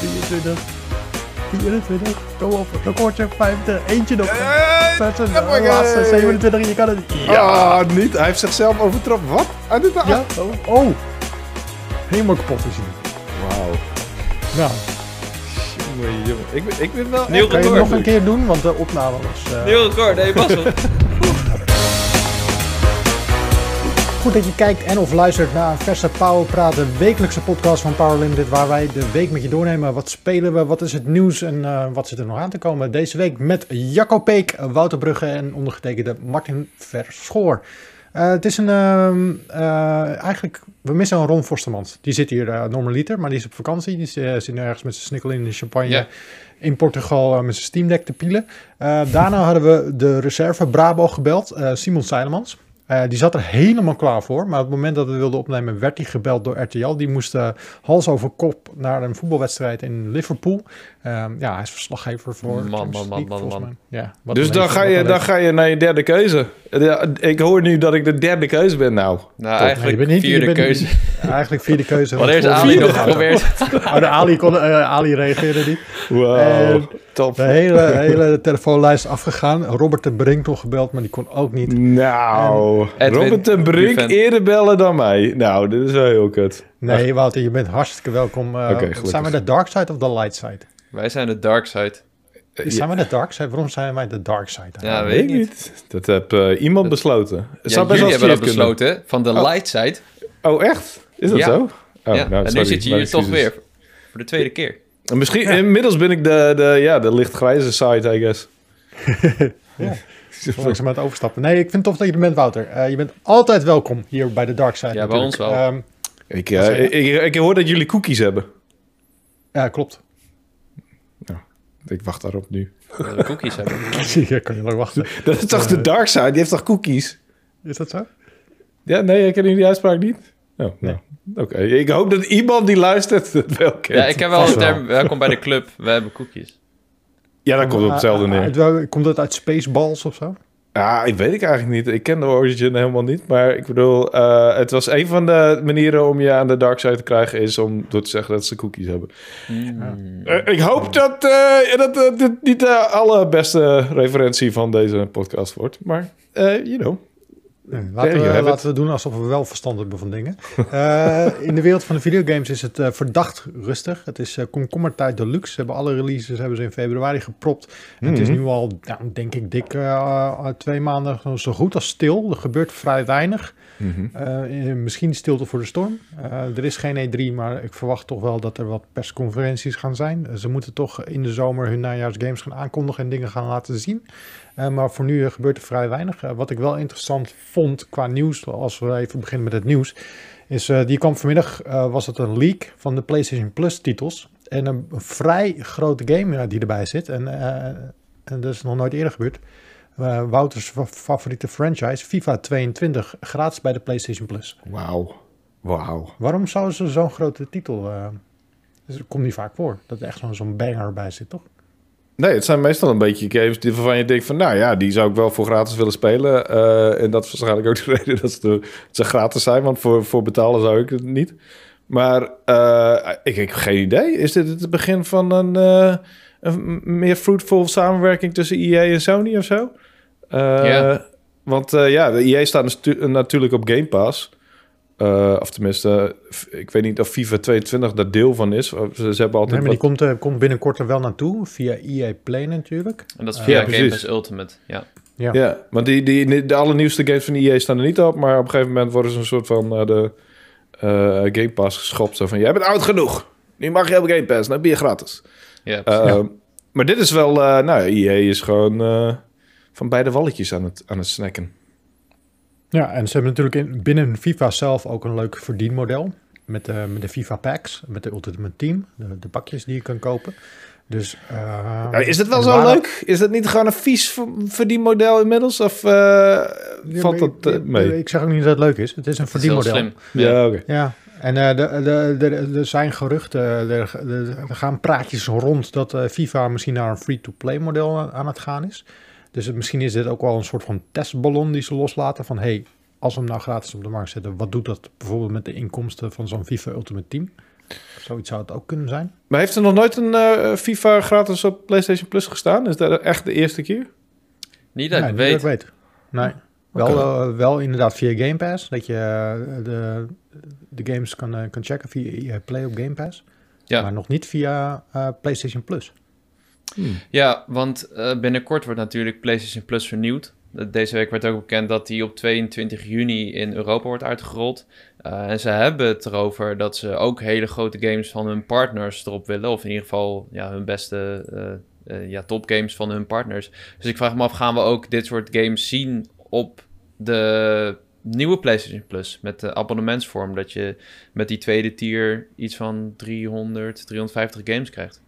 23, 24, kom op, dan kort je vijfde, eentje nog. Eh, Zes, oh my God. laatste, 27, je kan het niet. Ah, niet. Hij heeft zichzelf overtroffen. Wat? Hij doet dat. Ja, oh, oh. Helemaal kapot te zien. Wauw. Nou, Jongen, jongen. Ik, ben- ik ben wel Nieuw echt- kan het record. nog een keer doen, want de opname was... eh, Nieuw record, nee, Basel. Goed dat je kijkt en of luistert naar een verse Power Praat, de wekelijkse podcast van Power Limited, waar wij de week met je doornemen. Wat spelen we, wat is het nieuws en eh, wat zit er nog aan te komen? Deze week met Jacco Peek, Wouter Brugge en ondergetekende Martin Verschoor. Eh, het is een, ehm, eh, eigenlijk, we missen een Ron Forstermans. Die zit hier normaliter, maar die is op vakantie. Die zit nu ergens met zijn snikkel in de champagne in Portugal met zijn Steam Deck te pielen. Daarna hadden we de reserve Brabo gebeld, Simon Seilemans. Eh, die zat er helemaal klaar voor. Maar op het moment dat we wilden opnemen, werd hij gebeld door RTL. Die moest eh, hals over kop naar een voetbalwedstrijd in Liverpool. Ehm, ja, hij is verslaggever voor Man, man, man, man. Ja, Dus dan ga, je, dan ga je naar je derde keuze. Ja, ik hoor nu dat ik de derde keuze ben nou. Nou, Nee, eigenlijk je bent niet- je vierde bent- keuze. Eigenlijk vierde keuze. Wanneer is Ali vierde- nog geprobeerd? Oh, de Ali, kon, eh, Ali reageerde niet. Wow, En top. De hele, hele telefoonlijst afgegaan. Robert de Brink nog gebeld, maar die kon ook niet. Nou, Robert ten Brink eerder bellen dan mij. Nou, dit is wel heel kut. Nee, Wouter, je bent hartstikke welkom. Eh, Oké, gelukkig. zijn we de dark side of de light side? Wij zijn de dark side. Zijn we de dark side? Waarom zijn wij de dark side? Ja, weet ik niet. Dat heb eh, iemand besloten. Ja, zou best jullie wel hebben dat Steve kunnen. besloten, van de Oh. light side. Oh, echt? Is dat Ja. zo? Oh, ja. nou, en nu zit je hier toch weer. Voor de tweede keer. En Misschien, inmiddels ben ik de, de, ja, de lichtgrijze side, I guess. Langzaam aan het overstappen. Nee, ik vind het tof dat je er bent, Wouter. Eh, je bent altijd welkom hier bij de dark side. Ja, bij ons wel. Ehm, Ik, eh, ik, ik, ik hoor dat jullie cookies hebben. ja, klopt. Ik wacht daarop nu. Cookies hebben. Ja, kan je lang wachten. Dat is toch de dark side? Die heeft toch cookies? Is dat zo? Ja, nee, ik ken die uitspraak niet. Oh, Nee. nou, Oké, ik hoop dat iemand die luistert het wel kent. Ja, ik heb wel een term. Welkom bij de club. We hebben cookies. Ja, dat komt op hetzelfde neer. komt dat uit Spaceballs of zo? Ja, ik weet ik eigenlijk niet. Ik ken de origin helemaal niet. Maar ik bedoel, eh, het was een van de manieren om je aan de dark side te krijgen... is om door te zeggen dat ze cookies hebben. Mm. Eh, ik hoop dat, eh, dat dit niet de allerbeste referentie van deze podcast wordt. Maar, eh you know. Nee, laten, we, doen alsof we wel verstand hebben van dingen. Eh, in de wereld van de videogames is het eh, verdacht rustig. Het is eh komkommertijd deluxe. Ze hebben alle releases hebben ze in februari gepropt. Het is Mhm. nu al, nou, denk ik, dik twee maanden zo goed als stil. Er gebeurt vrij weinig. Eh, misschien stilte voor de storm. Er is geen E3, maar ik verwacht toch wel dat er wat persconferenties gaan zijn. Ze moeten toch in de zomer hun najaarsgames gaan aankondigen en dingen gaan laten zien. Eh, maar voor nu eh, gebeurt er vrij weinig. Eh, wat ik wel interessant vond qua nieuws, als we even beginnen met het nieuws, is die kwam vanmiddag, was het een leak van de PlayStation Plus titels. En een, vrij grote game die erbij zit. En, en dat is nog nooit eerder gebeurd. Wouters fa- favoriete franchise, FIFA 22, gratis bij de PlayStation Plus. Wauw. Wauw. Waarom zouden ze zo'n grote titel... eh dus het komt niet vaak voor, dat er echt zo'n zo'n banger bij zit, toch? Nee, het zijn meestal een beetje games die, waarvan je denkt van... nou ja, die zou ik wel voor gratis willen spelen. Eh, en dat is waarschijnlijk ook de reden dat ze, dat ze gratis zijn. Want voor, voor betalen zou ik het niet. Maar eh, ik, ik heb geen idee. Is dit het begin van een, eh, een meer fruitful samenwerking tussen EA en Sony of zo? Ja. Want ja, de EA staat natu- natuurlijk op Game Pass. Eh, of tenminste, ik weet niet of FIFA 22 daar deel van is. Ze, ze hebben altijd Nee, maar die wat- komt, eh, komt binnenkort er wel naartoe, via EA Play natuurlijk. En dat is Eh, via Game. Pass Ultimate. Ja. Ja. Ja, want die, die, de allernieuwste games van EA staan er niet op. Maar op een gegeven moment worden ze een soort van eh, de eh, Game Pass geschopt. Zo van, jij bent oud genoeg. Nu mag je op Game Pass, dan ben je gratis. Ja, Ja. Maar dit is wel... eh nou, EA is gewoon eh, van beide walletjes aan het, aan het snacken. Ja, en ze hebben natuurlijk in, binnen FIFA zelf ook een leuk verdienmodel. Met de, met de FIFA packs, met de Ultimate Team, de, de pakjes die je kan kopen. Dus, eh, Ja, is het wel zo leuk? Is dat niet gewoon een vies ver- verdienmodel inmiddels? Of eh, Ja, valt dat ik- eh, mee? Ik zeg ook niet dat het leuk is. Het is een dat is heel verdienmodel. slim. Ja. Ja, oké. Ja, en eh, de, de, de, er zijn geruchten, er, gaan praatjes rond dat eh, FIFA misschien naar een free-to-play model aan- aan het gaan is. Dus het, misschien is dit ook wel een soort van testballon die ze loslaten van hey, als we hem nou gratis op de markt zetten, wat doet dat bijvoorbeeld met de inkomsten van zo'n FIFA Ultimate Team? Zoiets zou het ook kunnen zijn. Maar heeft er nog nooit een eh, FIFA gratis op PlayStation Plus gestaan? Is dat echt de eerste keer? Niet dat Nee, ik niet weet. weet. Nee. Wel, eh, wel inderdaad via Game Pass. Dat je eh, de, de games kan, kan checken via Play op Game Pass. Ja. Maar nog niet via eh, PlayStation Plus. Ja, want eh, binnenkort wordt natuurlijk PlayStation Plus vernieuwd. Deze week werd ook bekend dat die op 22 juni in Europa wordt uitgerold. Eh, en ze hebben het erover dat ze ook hele grote games van hun partners erop willen. Of in ieder geval ja, hun beste eh, eh, ja, topgames van hun partners. Dus ik vraag me af, gaan we ook dit soort games zien op de nieuwe PlayStation Plus? Met de abonnementsvorm, dat je met die tweede tier iets van 300, 350 games krijgt.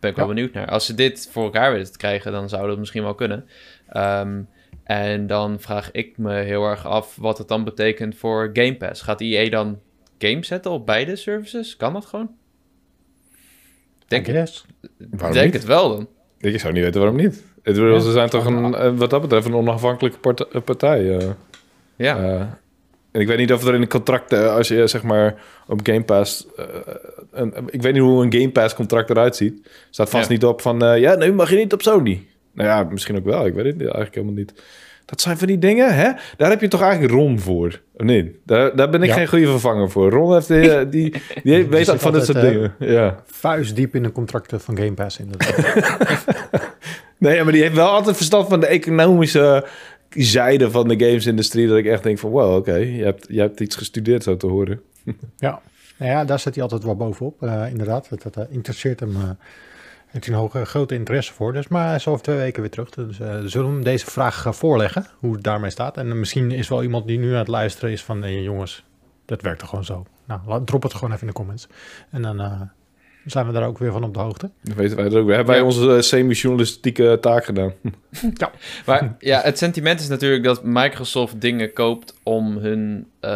Ben ik wel Ja. benieuwd naar. Als ze dit voor elkaar willen krijgen, dan zou dat misschien wel kunnen. Ehm, en dan vraag ik me heel erg af wat het dan betekent voor Game Pass. Gaat EA dan games zetten op beide services? Kan dat gewoon? Denk, guess. Waarom denk niet? het wel dan. Ik zou niet weten waarom niet. Ja. Ze zijn toch een, eh, wat dat betreft een onafhankelijke eh, partij. eh. Ja, en ik weet niet of er in de contracten, als je zeg maar op Game Pass... eh, een, ik weet niet hoe een Game Pass contract eruit ziet. Staat vast Ja. niet op van, eh, ja, nu mag je niet op Sony. Nou ja, misschien ook wel. Ik weet het eigenlijk helemaal niet. Dat zijn van die dingen, hè? Daar heb je toch eigenlijk Ron voor? Nee? Daar, daar ben ik Ja. geen goede vervanger voor. Ron heeft, die, eh, die, weet ook van dit soort dingen. Ja. Vuistdiep in de contracten van Game Pass inderdaad. Nee, maar die heeft wel altijd verstand van de economische zijde van de gamesindustrie. Dat ik echt denk van, wow, oké, je, hebt, je hebt iets gestudeerd zo te horen. ja. Nou ja, daar zit hij altijd wel bovenop. eh, inderdaad, dat, dat eh, interesseert hem. eh heeft een hoge, grote interesse voor. Dus, maar is over twee weken weer terug. Dus eh, zullen we hem deze vraag voorleggen, hoe het daarmee staat. En misschien is wel iemand die nu aan het luisteren is van... Nee, jongens, dat werkt toch gewoon zo. Nou, drop het gewoon even in de comments. En dan zijn we daar ook weer van op de hoogte. Dat weten wij er ook. We hebben wij Ja. onze eh, semi-journalistieke taak gedaan. maar ja, het sentiment is natuurlijk dat Microsoft dingen koopt om hun eh,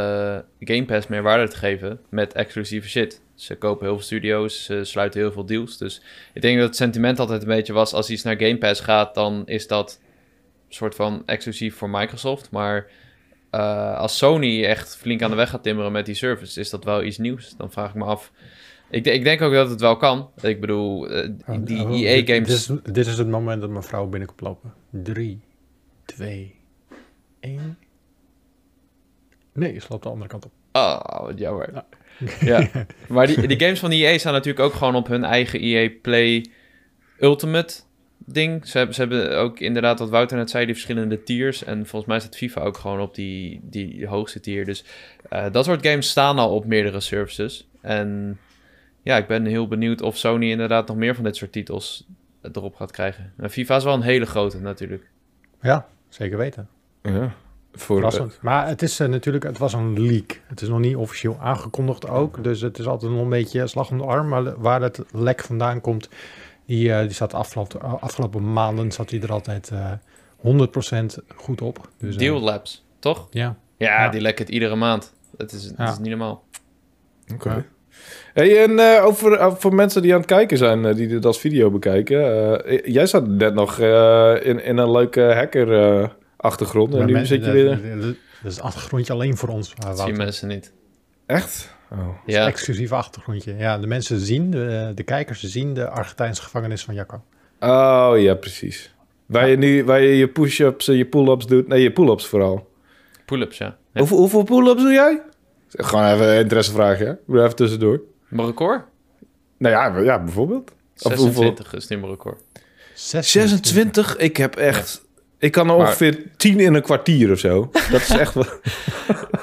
Game Pass meer waarde te geven met exclusieve shit. Ze kopen heel veel studio's, ze sluiten heel veel deals. Dus ik denk dat het sentiment altijd een beetje was, als iets naar Game Pass gaat, dan is dat een soort van exclusief voor Microsoft. Maar eh, als Sony echt flink aan de weg gaat timmeren met die service, is dat wel iets nieuws. Dan vraag ik me af. Ik, ik denk ook dat het wel kan. Ik bedoel, eh, die dit- EA-games... Dit, is, dit is het moment dat mijn vrouw binnenkomt lopen. Drie, twee, één. Nee, ze loopt de andere kant op. Oh, wat jammer. Ja. Ja, maar die, die games van de EA staan natuurlijk ook gewoon op hun eigen EA Play Ultimate ding. Ze hebben, ze hebben ook inderdaad, wat Wouter net zei, die verschillende tiers. En volgens mij staat FIFA ook gewoon op die, die hoogste tier. Dus eh, dat soort games staan al op meerdere services. En ja, ik ben heel benieuwd of Sony inderdaad nog meer van dit soort titels erop gaat krijgen. En FIFA is wel een hele grote natuurlijk. Ja, zeker weten. Ja. Voor, Verrassend. Maar het is eh, natuurlijk, het was een leak. Het is nog niet officieel aangekondigd ook. Dus het is altijd nog een beetje slag om de arm. Maar waar het lek vandaan komt, die, eh, die zat afgelopen, afgelopen maanden zat hij er altijd eh 100% goed op. Dus, Deal Labs, toch? Ja. Ja, Ja. die lekken het iedere maand. Dat is, dat Ja. is niet normaal. Oké. Ja. Hey, en eh, over, eh, voor mensen die aan het kijken zijn, eh, die dit als video bekijken. eh, jij zat net nog eh, in, in een leuke hacker-achtergrond. en Maar nu men- zit je dat- weer... Dat dat is een achtergrondje alleen voor ons. uh, Dat zien mensen niet. Echt? Oh. Ja, Exclusief achtergrondje. Ja, de mensen zien, de, de kijkers zien de Argentijnse gevangenis van Jacco. oh, ja, precies. Waar je nu waar je, je push-ups en je pull-ups doet. Nee, je pull-ups vooral. pull-ups, ja. ja. Hoeveel, hoeveel pull-ups doe jij? Gewoon even een interessevraag, hè? Even tussendoor. Mijn record? Nou ja, ja bijvoorbeeld. Of hoeveel? 26 is nu mijn record. 26? Ik heb echt... Ik kan er Maar- ongeveer 10 in een kwartier of zo. Dat is echt wel...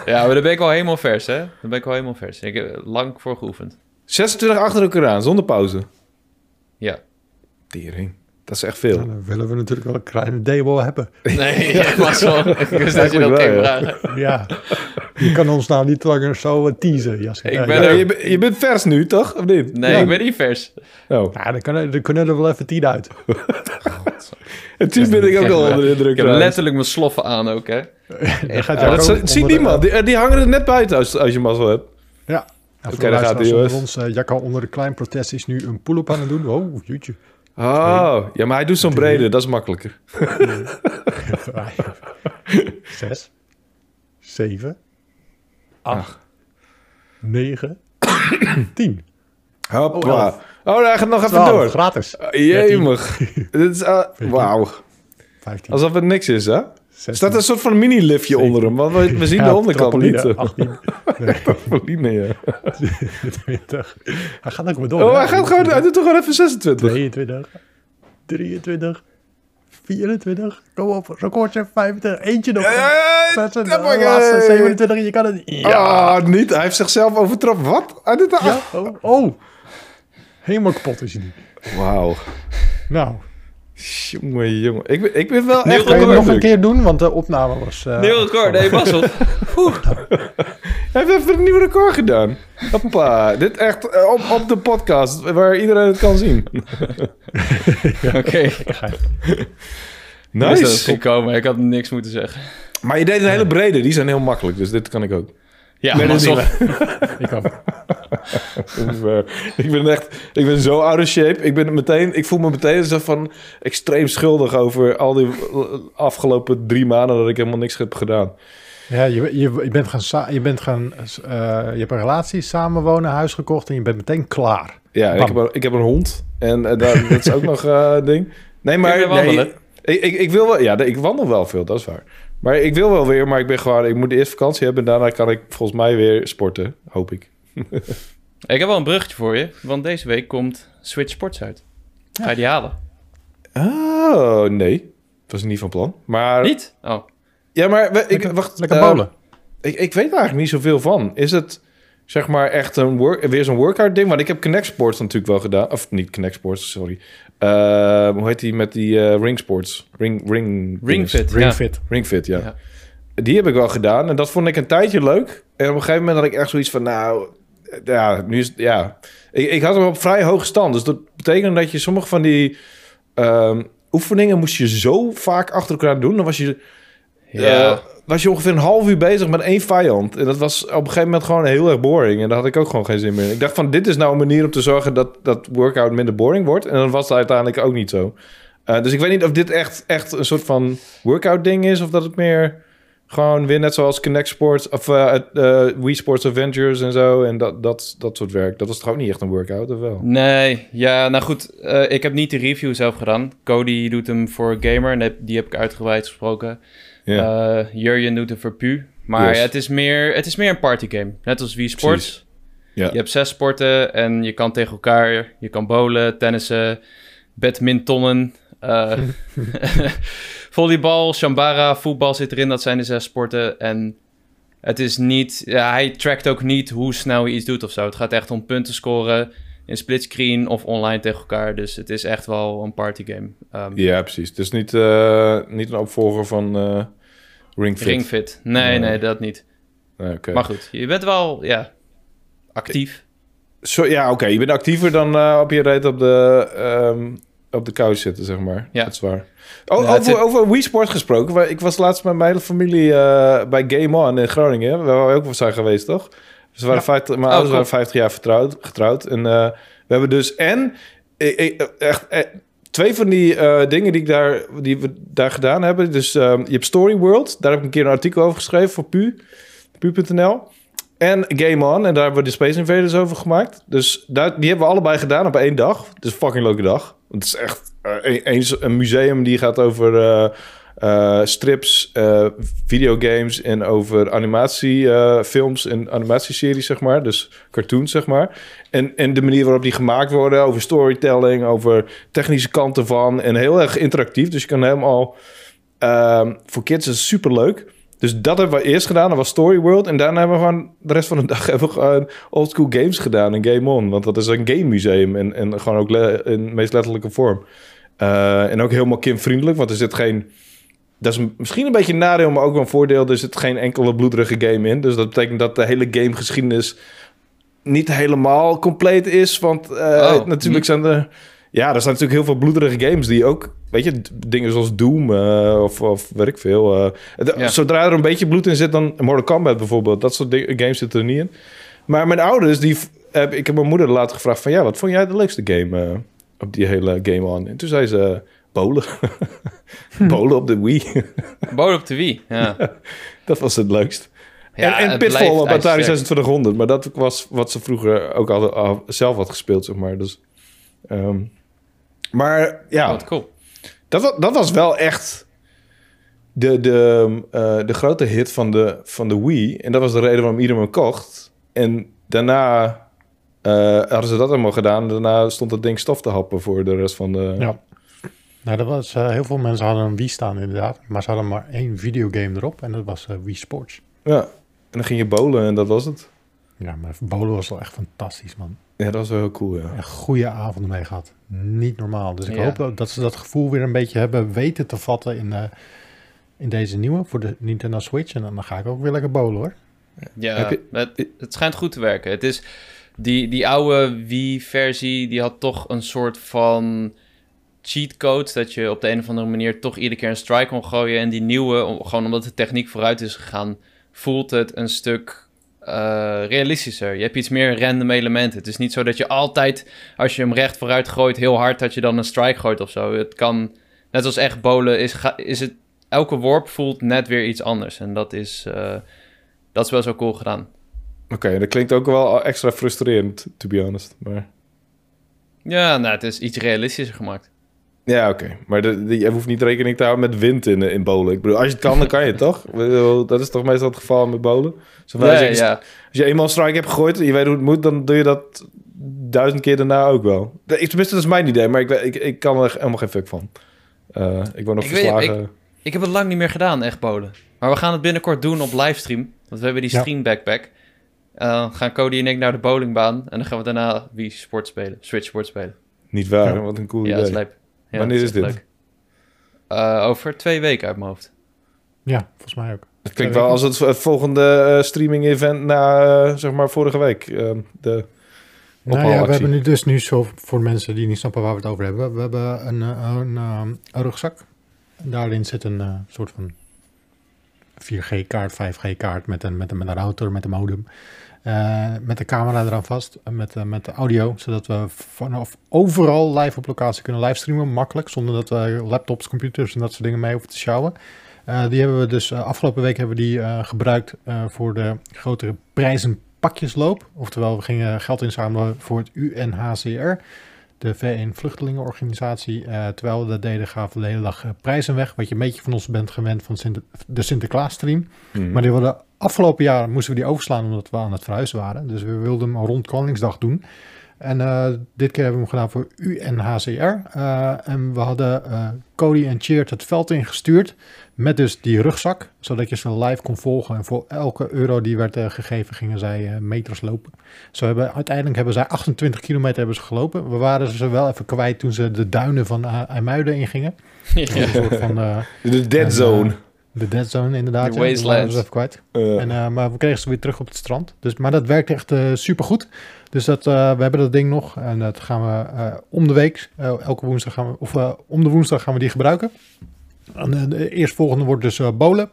Ja, maar dan ben ik al helemaal vers, hè? Dan ben ik al helemaal vers. Ik heb lang voor geoefend. 26 achter elkaar aan, zonder pauze. Ja. Tering. Dat is echt Ja, veel. dan willen we natuurlijk wel een kleine demo hebben. Nee, ja, maar zo. Ik wist dat je dat Eigenlijk ging wel. Ja, je kan ons nou niet langer zo eh, teasen. Ik Ja, ben ja. Er- je, bent- je bent vers nu, toch? Of niet? Nee, Ja. ik ben niet vers. Oh. Ja, dan kunnen, dan kunnen er wel even tien uit. En toen ben ik ook al onder de indruk. Ik heb letterlijk mijn sloffen aan ook, hè? Gaat Ja, dat ziet niemand. Die, die hangen er net buiten als, als je mazzel hebt. Ja. Oké, voor de daar gaat hij, onder jongens. ons, eh, Jacco onder de klein protest is nu een pull-up aan het doen. Oh, jeetje. Oh, ja, maar hij doet zo'n brede. Dat is makkelijker. Zes. Zeven. Acht. Negen. Tien. Hoppa. Oh, Oh, gaat nog even 12, door. gratis. Uh, Jemig. Dit is... uh, Wauw. 15. Alsof het niks is, hè? Er 16. staat een soort van mini-liftje onder hem. Want we, we zien Ja, de onderkant niet. trampoline, 18. Nee, Trampoline, ja. 20. Hij gaat ook maar door. Oh, hè? hij gaat gewoon... Hij doet toch gewoon even 26. 22. 23. 24. Kom op, recordje 25. Eentje nog. Ja, ja, ja, 26, ja, ja, laatste, ja. 27. Je kan het niet. Ja. Ah, niet. Hij heeft zichzelf overtroffen. Wat? Hij doet Ja. Oh, oh. Helemaal kapot is hij nu. Wauw. Nou, Jongen, jongen. Ik ben, ik ben wel Nieuw echt... nog een keer doen? Want de opname was... eh, Nieuw record, nee, Basel. Hij heeft even een nieuw record gedaan. Hoppa. Dit echt eh, op, op de podcast, waar iedereen het kan zien. Oké, nice. gekomen. Ik had niks moeten zeggen. Maar je deed een hele brede. Die zijn heel makkelijk, dus dit kan ik ook. Ja, is Basel. Ik ook. ik ben echt... Ik ben zo out of shape. Ik, ben meteen, ik voel me meteen zo van extreem schuldig over al die eh, afgelopen drie maanden dat ik helemaal niks heb gedaan. Ja, je, je, je bent gaan... Je, bent gaan eh, je hebt een relatie, samenwonen, huis gekocht en je bent meteen klaar. Ja, ik heb, een, ik heb een hond. En eh, dat, dat is ook nog eh, een ding. Nee, maar... Nee, ik, ik, ik wil wel... Ja, ik wandel wel veel, dat is waar. Maar ik wil wel weer, maar ik ben gewoon... Ik moet eerst vakantie hebben en daarna kan ik volgens mij weer sporten. Hoop ik. Ik heb wel een bruggetje voor je, want deze week komt Switch Sports uit. Ga je die halen? Oh, nee. Was niet van plan. Maar... Niet? Oh. Ja, maar... we- Ik, Lekker, wacht, lekker eh, bowlen. Ik, ik weet eigenlijk niet zoveel van. Is het zeg maar echt een work, weer zo'n workout ding? Want ik heb Connect Sports natuurlijk wel gedaan. Of niet Connect Sports, sorry. Eh, hoe heet die met die eh, ring sports? Ring, ring, Ring Fit. Ring ja. fit. Ring Fit, ja. Ja. Die heb ik wel gedaan. En dat vond ik een tijdje leuk. En op een gegeven moment had ik echt zoiets van... Nou, ja, nu is. Ja. Ik, ik had hem op vrij hoge stand. Dus dat betekende dat je sommige van die... ehm, oefeningen moest je zo vaak achter elkaar doen. Dan was je Ja. eh, was je ongeveer een half uur bezig met één vijand. En dat was op een gegeven moment gewoon heel erg boring. En daar had ik ook gewoon geen zin meer in. Ik dacht van, dit is nou een manier om te zorgen dat dat workout minder boring wordt. En dat was uiteindelijk ook niet zo. Eh, dus ik weet niet of dit echt, echt een soort van workout ding is. Of dat het meer gewoon weer net zoals Connect Sports of eh, eh, Wii Sports Adventures en zo. En dat, dat, dat soort werk. Dat was toch ook niet echt een workout, of wel? Nee, ja, nou goed. ik heb niet de review zelf gedaan. Cody doet hem voor Gamer. En die heb ik uitgebreid gesproken. Ja. Eh, Jurjen doet hem voor Pu. Maar Yes. het, is meer, het is meer een partygame. Net als Wii Sports. Precies. Ja. Je hebt zes sporten en je kan tegen elkaar... Je kan bowlen, tennissen, badmintonnen... eh, volleybal, shambara, voetbal zit erin. Dat zijn de zes sporten. En het is niet... Ja, hij trackt ook niet hoe snel hij iets doet of zo. Het gaat echt om punten scoren in splitscreen of online tegen elkaar. Dus het is echt wel een partygame. Ehm ja, precies. Het is niet, eh, niet een opvolger van eh Ring Fit. Ringfit. Nee, Nee. nee, dat niet. Maar goed, je bent wel, ja, actief. Zo, ja, oké. Je bent actiever dan eh, op je reet op de, ehm, op de couch zitten, zeg maar. Ja. Dat is waar. Oh, over, zit- over Wii Sport gesproken. Ik was laatst met mijn hele familie bij Game On in Groningen. Waar we ook wel zijn geweest, toch? Dus we waren Ja. 50, mijn Oh, ouders waren 50 jaar vertrouwd, getrouwd. En eh, we hebben dus... En ik, ik- echt, eh, twee van die eh, dingen die, ik daar, die we daar gedaan hebben. Dus je hebt Story World. Daar heb ik een keer een artikel over geschreven voor Pu. Pu.nl. En Game On. En daar hebben we de Space Invaders over gemaakt. Dus daar, die hebben we allebei gedaan op één dag. Het is een fucking leuke dag. Het is echt een, een, een museum die gaat over eh, eh, strips, eh, videogames en over animatiefilms en animatieseries, zeg maar. Dus cartoons, zeg maar. En, en de manier waarop die gemaakt worden, over storytelling, over technische kanten van. En heel erg interactief. Dus je kan helemaal... ehm, voor kids is super leuk. Dus dat hebben we eerst gedaan. Dat was Story World. En daarna hebben we gewoon de rest van de dag hebben we gewoon old school games gedaan in Game On. Want dat is een game museum. En, en gewoon ook in de meest letterlijke vorm. Eh, en ook helemaal kindvriendelijk. Want er zit geen... Dat is misschien een beetje een nadeel, maar ook wel een voordeel. Er zit geen enkele bloederige game in. Dus dat betekent dat de hele gamegeschiedenis niet helemaal compleet is. Want eh, Oh, natuurlijk zijn er... Ja, er zijn natuurlijk heel veel bloederige games die ook... Weet je, dingen zoals Doom eh, of, of weet ik veel. eh, Ja. Zodra er een beetje bloed in zit, dan Mortal Kombat bijvoorbeeld. Dat soort games zitten er niet in. Maar mijn ouders, die... ik heb mijn moeder later gevraagd van... Ja, wat vond jij de leukste game op die hele Game On? En toen zei ze... eh, Bowlen. Bowlen op de Wii. Bodem op de Wii, ja. dat was het leukst. Ja, en, en Pitfall op Atari 2600. Maar dat was wat ze vroeger ook al, al zelf had gespeeld, zeg maar. Dus, um, maar ja, wat cool. Dat, dat was wel echt de, de, uh, de grote hit van de, van de Wii. En dat was de reden waarom iedereen hem kocht. En daarna uh, hadden ze dat helemaal gedaan. Daarna stond het ding stof te happen voor de rest van de... Ja. Nou, dat was, uh, heel veel mensen hadden een Wii staan inderdaad. Maar ze hadden maar één videogame erop. En dat was Wii Sports. Ja, en dan ging je bowlen en dat was het. Ja, maar bowlen was wel echt fantastisch, man. Ja, dat was wel heel cool, ja. Een goede avond mee gehad. Niet normaal. Dus ik hoop dat, dat, ze dat gevoel weer een beetje hebben weten te vatten in, uh, in deze nieuwe voor de Nintendo Switch. En dan ga ik ook weer lekker bowlen, hoor. Ja, je... het, het schijnt goed te werken. Het is... Die, die oude Wii-versie, die had toch een soort van cheat code. Dat je op de een of andere manier toch iedere keer een strike kon gooien. En die nieuwe, gewoon omdat de techniek vooruit is gegaan, voelt het een stuk uh, realistischer. Je hebt iets meer random elementen. Het is niet zo dat je altijd, als je hem recht vooruit gooit, heel hard, dat je dan een strike gooit of zo. Het kan, net als echt bolen, is, is het, elke worp voelt net weer iets anders. En dat is, uh, dat is wel zo cool gedaan. Oké, dat klinkt ook wel extra frustrerend, to be honest. Maar... Ja, nou, het is iets realistischer gemaakt. Ja, oké. Maar de, je hoeft niet rekening te houden met wind in, in bolen. Ik bedoel, als je het kan, dan kan je het toch? Dat is toch meestal het geval met bolen? Als, je, als je eenmaal een strike hebt gegooid en je weet hoe het moet, dan doe je dat duizend keer daarna ook wel. Tenminste, dat is mijn idee, maar ik, ik, ik kan er helemaal geen fuck van. Uh, ik word nog ik verslagen. Weet, ik, ik, heb het lang niet meer gedaan, echt bolen. Maar we gaan het binnenkort doen op livestream. Want we hebben die stream backpack. Uh, gaan Cody en ik naar de bowlingbaan. En dan gaan we daarna wie sport spelen. Switch sport spelen. Niet waar, wat een cool ja, idee. Ja, ja, Wanneer is dit? Uh, over twee weken uit mijn hoofd. Ja, volgens mij ook. Het klinkt wel als het, volgende uh, streaming-event na, uh, zeg maar, vorige week. de nou ja, we hebben nu dus nu zo, voor mensen die niet snappen waar we het over hebben. We hebben een, een, een, een rugzak. Daarin zit een soort van 4G-kaart, 5G-kaart met een, met, een, met een router, met een modem. Uh, met de camera eraan vast, met, uh, met de audio, zodat we vanaf overal live op locatie kunnen livestreamen, makkelijk, zonder dat we laptops, computers en dat soort dingen mee hoeven te sjouwen. Uh, die hebben we dus afgelopen week hebben we die gebruikt voor de grotere prijzenpakjesloop. Oftewel, we gingen geld inzamelen voor het UNHCR, de VN-vluchtelingenorganisatie. terwijl we dat deden, gaven we de hele dag prijzen weg, wat je een beetje van ons bent gewend van Sinter de Sinterklaas-stream. Mm. Maar die afgelopen jaar moesten we die overslaan omdat we aan het verhuizen waren. Dus we wilden hem rond Koningsdag doen. En uh, dit keer hebben we hem gedaan voor UNHCR. Uh, en we hadden uh, Cody en Cheert het veld ingestuurd. Met dus die rugzak. Zodat je ze live kon volgen. En voor elke euro die werd gegeven gingen zij meters lopen. Zo hebben, uiteindelijk hebben zij 28 kilometer hebben ze gelopen. We waren ze wel even kwijt toen ze de duinen van IJmuiden ingingen. Ja. Een soort van, de dead zone. De dead zone inderdaad. De wasteland. Ja, even kwijt. Uh. En, uh, maar we kregen ze weer terug op het strand. Dus, maar dat werkt echt uh, super goed. Dus dat, we hebben dat ding nog. En dat gaan we om de week, elke woensdag gaan we, of om de woensdag gaan we die gebruiken. En de eerstvolgende wordt dus bolen.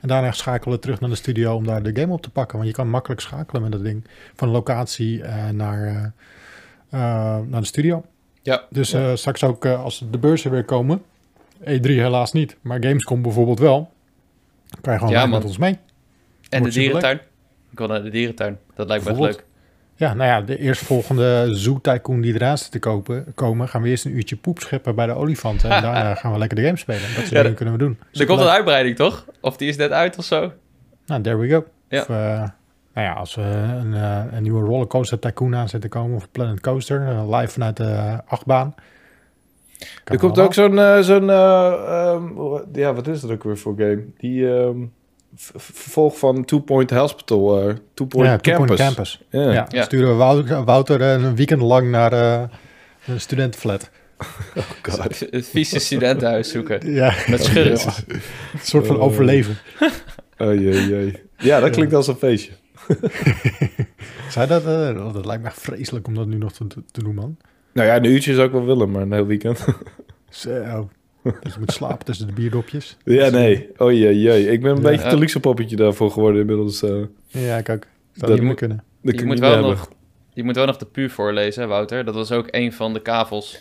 En daarna schakelen we terug naar de studio om daar de game op te pakken. Want je kan makkelijk schakelen met dat ding. Van locatie naar, naar de studio. Ja. Dus straks ook als de beurzen weer komen E3 helaas niet, maar Gamescom bijvoorbeeld wel. Kan je gewoon ja, met ons mee. En de dierentuin. Ik wil naar de dierentuin. Dat lijkt me echt leuk. Ja, nou ja, de eerstvolgende Zoo Tycoon die eraan zit te kopen, komen, gaan we eerst een uurtje poep scheppen bij de olifanten. En daarna gaan we lekker de game spelen. Dat ja, kunnen we doen. er komt een uitbreiding, toch? Of die is net uit of zo? Nou, there we go. Ja. Of, uh, nou ja, als we een, uh, een nieuwe rollercoaster tycoon aan zitten komen, of Planet Coaster, uh, live vanuit de achtbaan. Er komt ook zo'n, uh, zo'n uh, um, ja, wat is dat ook weer voor game? Die um, vervolg van Two Point Hospital, uh, Two Point ja, Campus. Two Point Campus. Ja. ja. ja. sturen we Wouter, Wouter een weekend lang naar een studentenflat. Oh god. Het vieze studentenhuis zoeken. Ja. Met schurren. een soort van overleven. Oh jee, jee. Ja, dat klinkt als een feestje. Zou dat, uh, dat lijkt me echt vreselijk om dat nu nog te, te doen, man. Nou ja, een uurtje zou ik wel willen, maar een heel weekend. Zo. Dus je moet slapen tussen de bierdopjes. Ja, nee. Oh jee, jee. Ik ben een ja, beetje te luxe poppetje daarvoor geworden inmiddels. Uh, ja, ik ook. Zou dat moet kunnen. Dat je, moet wel nog, je moet wel nog de puur voorlezen, Wouter. Dat was ook een van de kavels.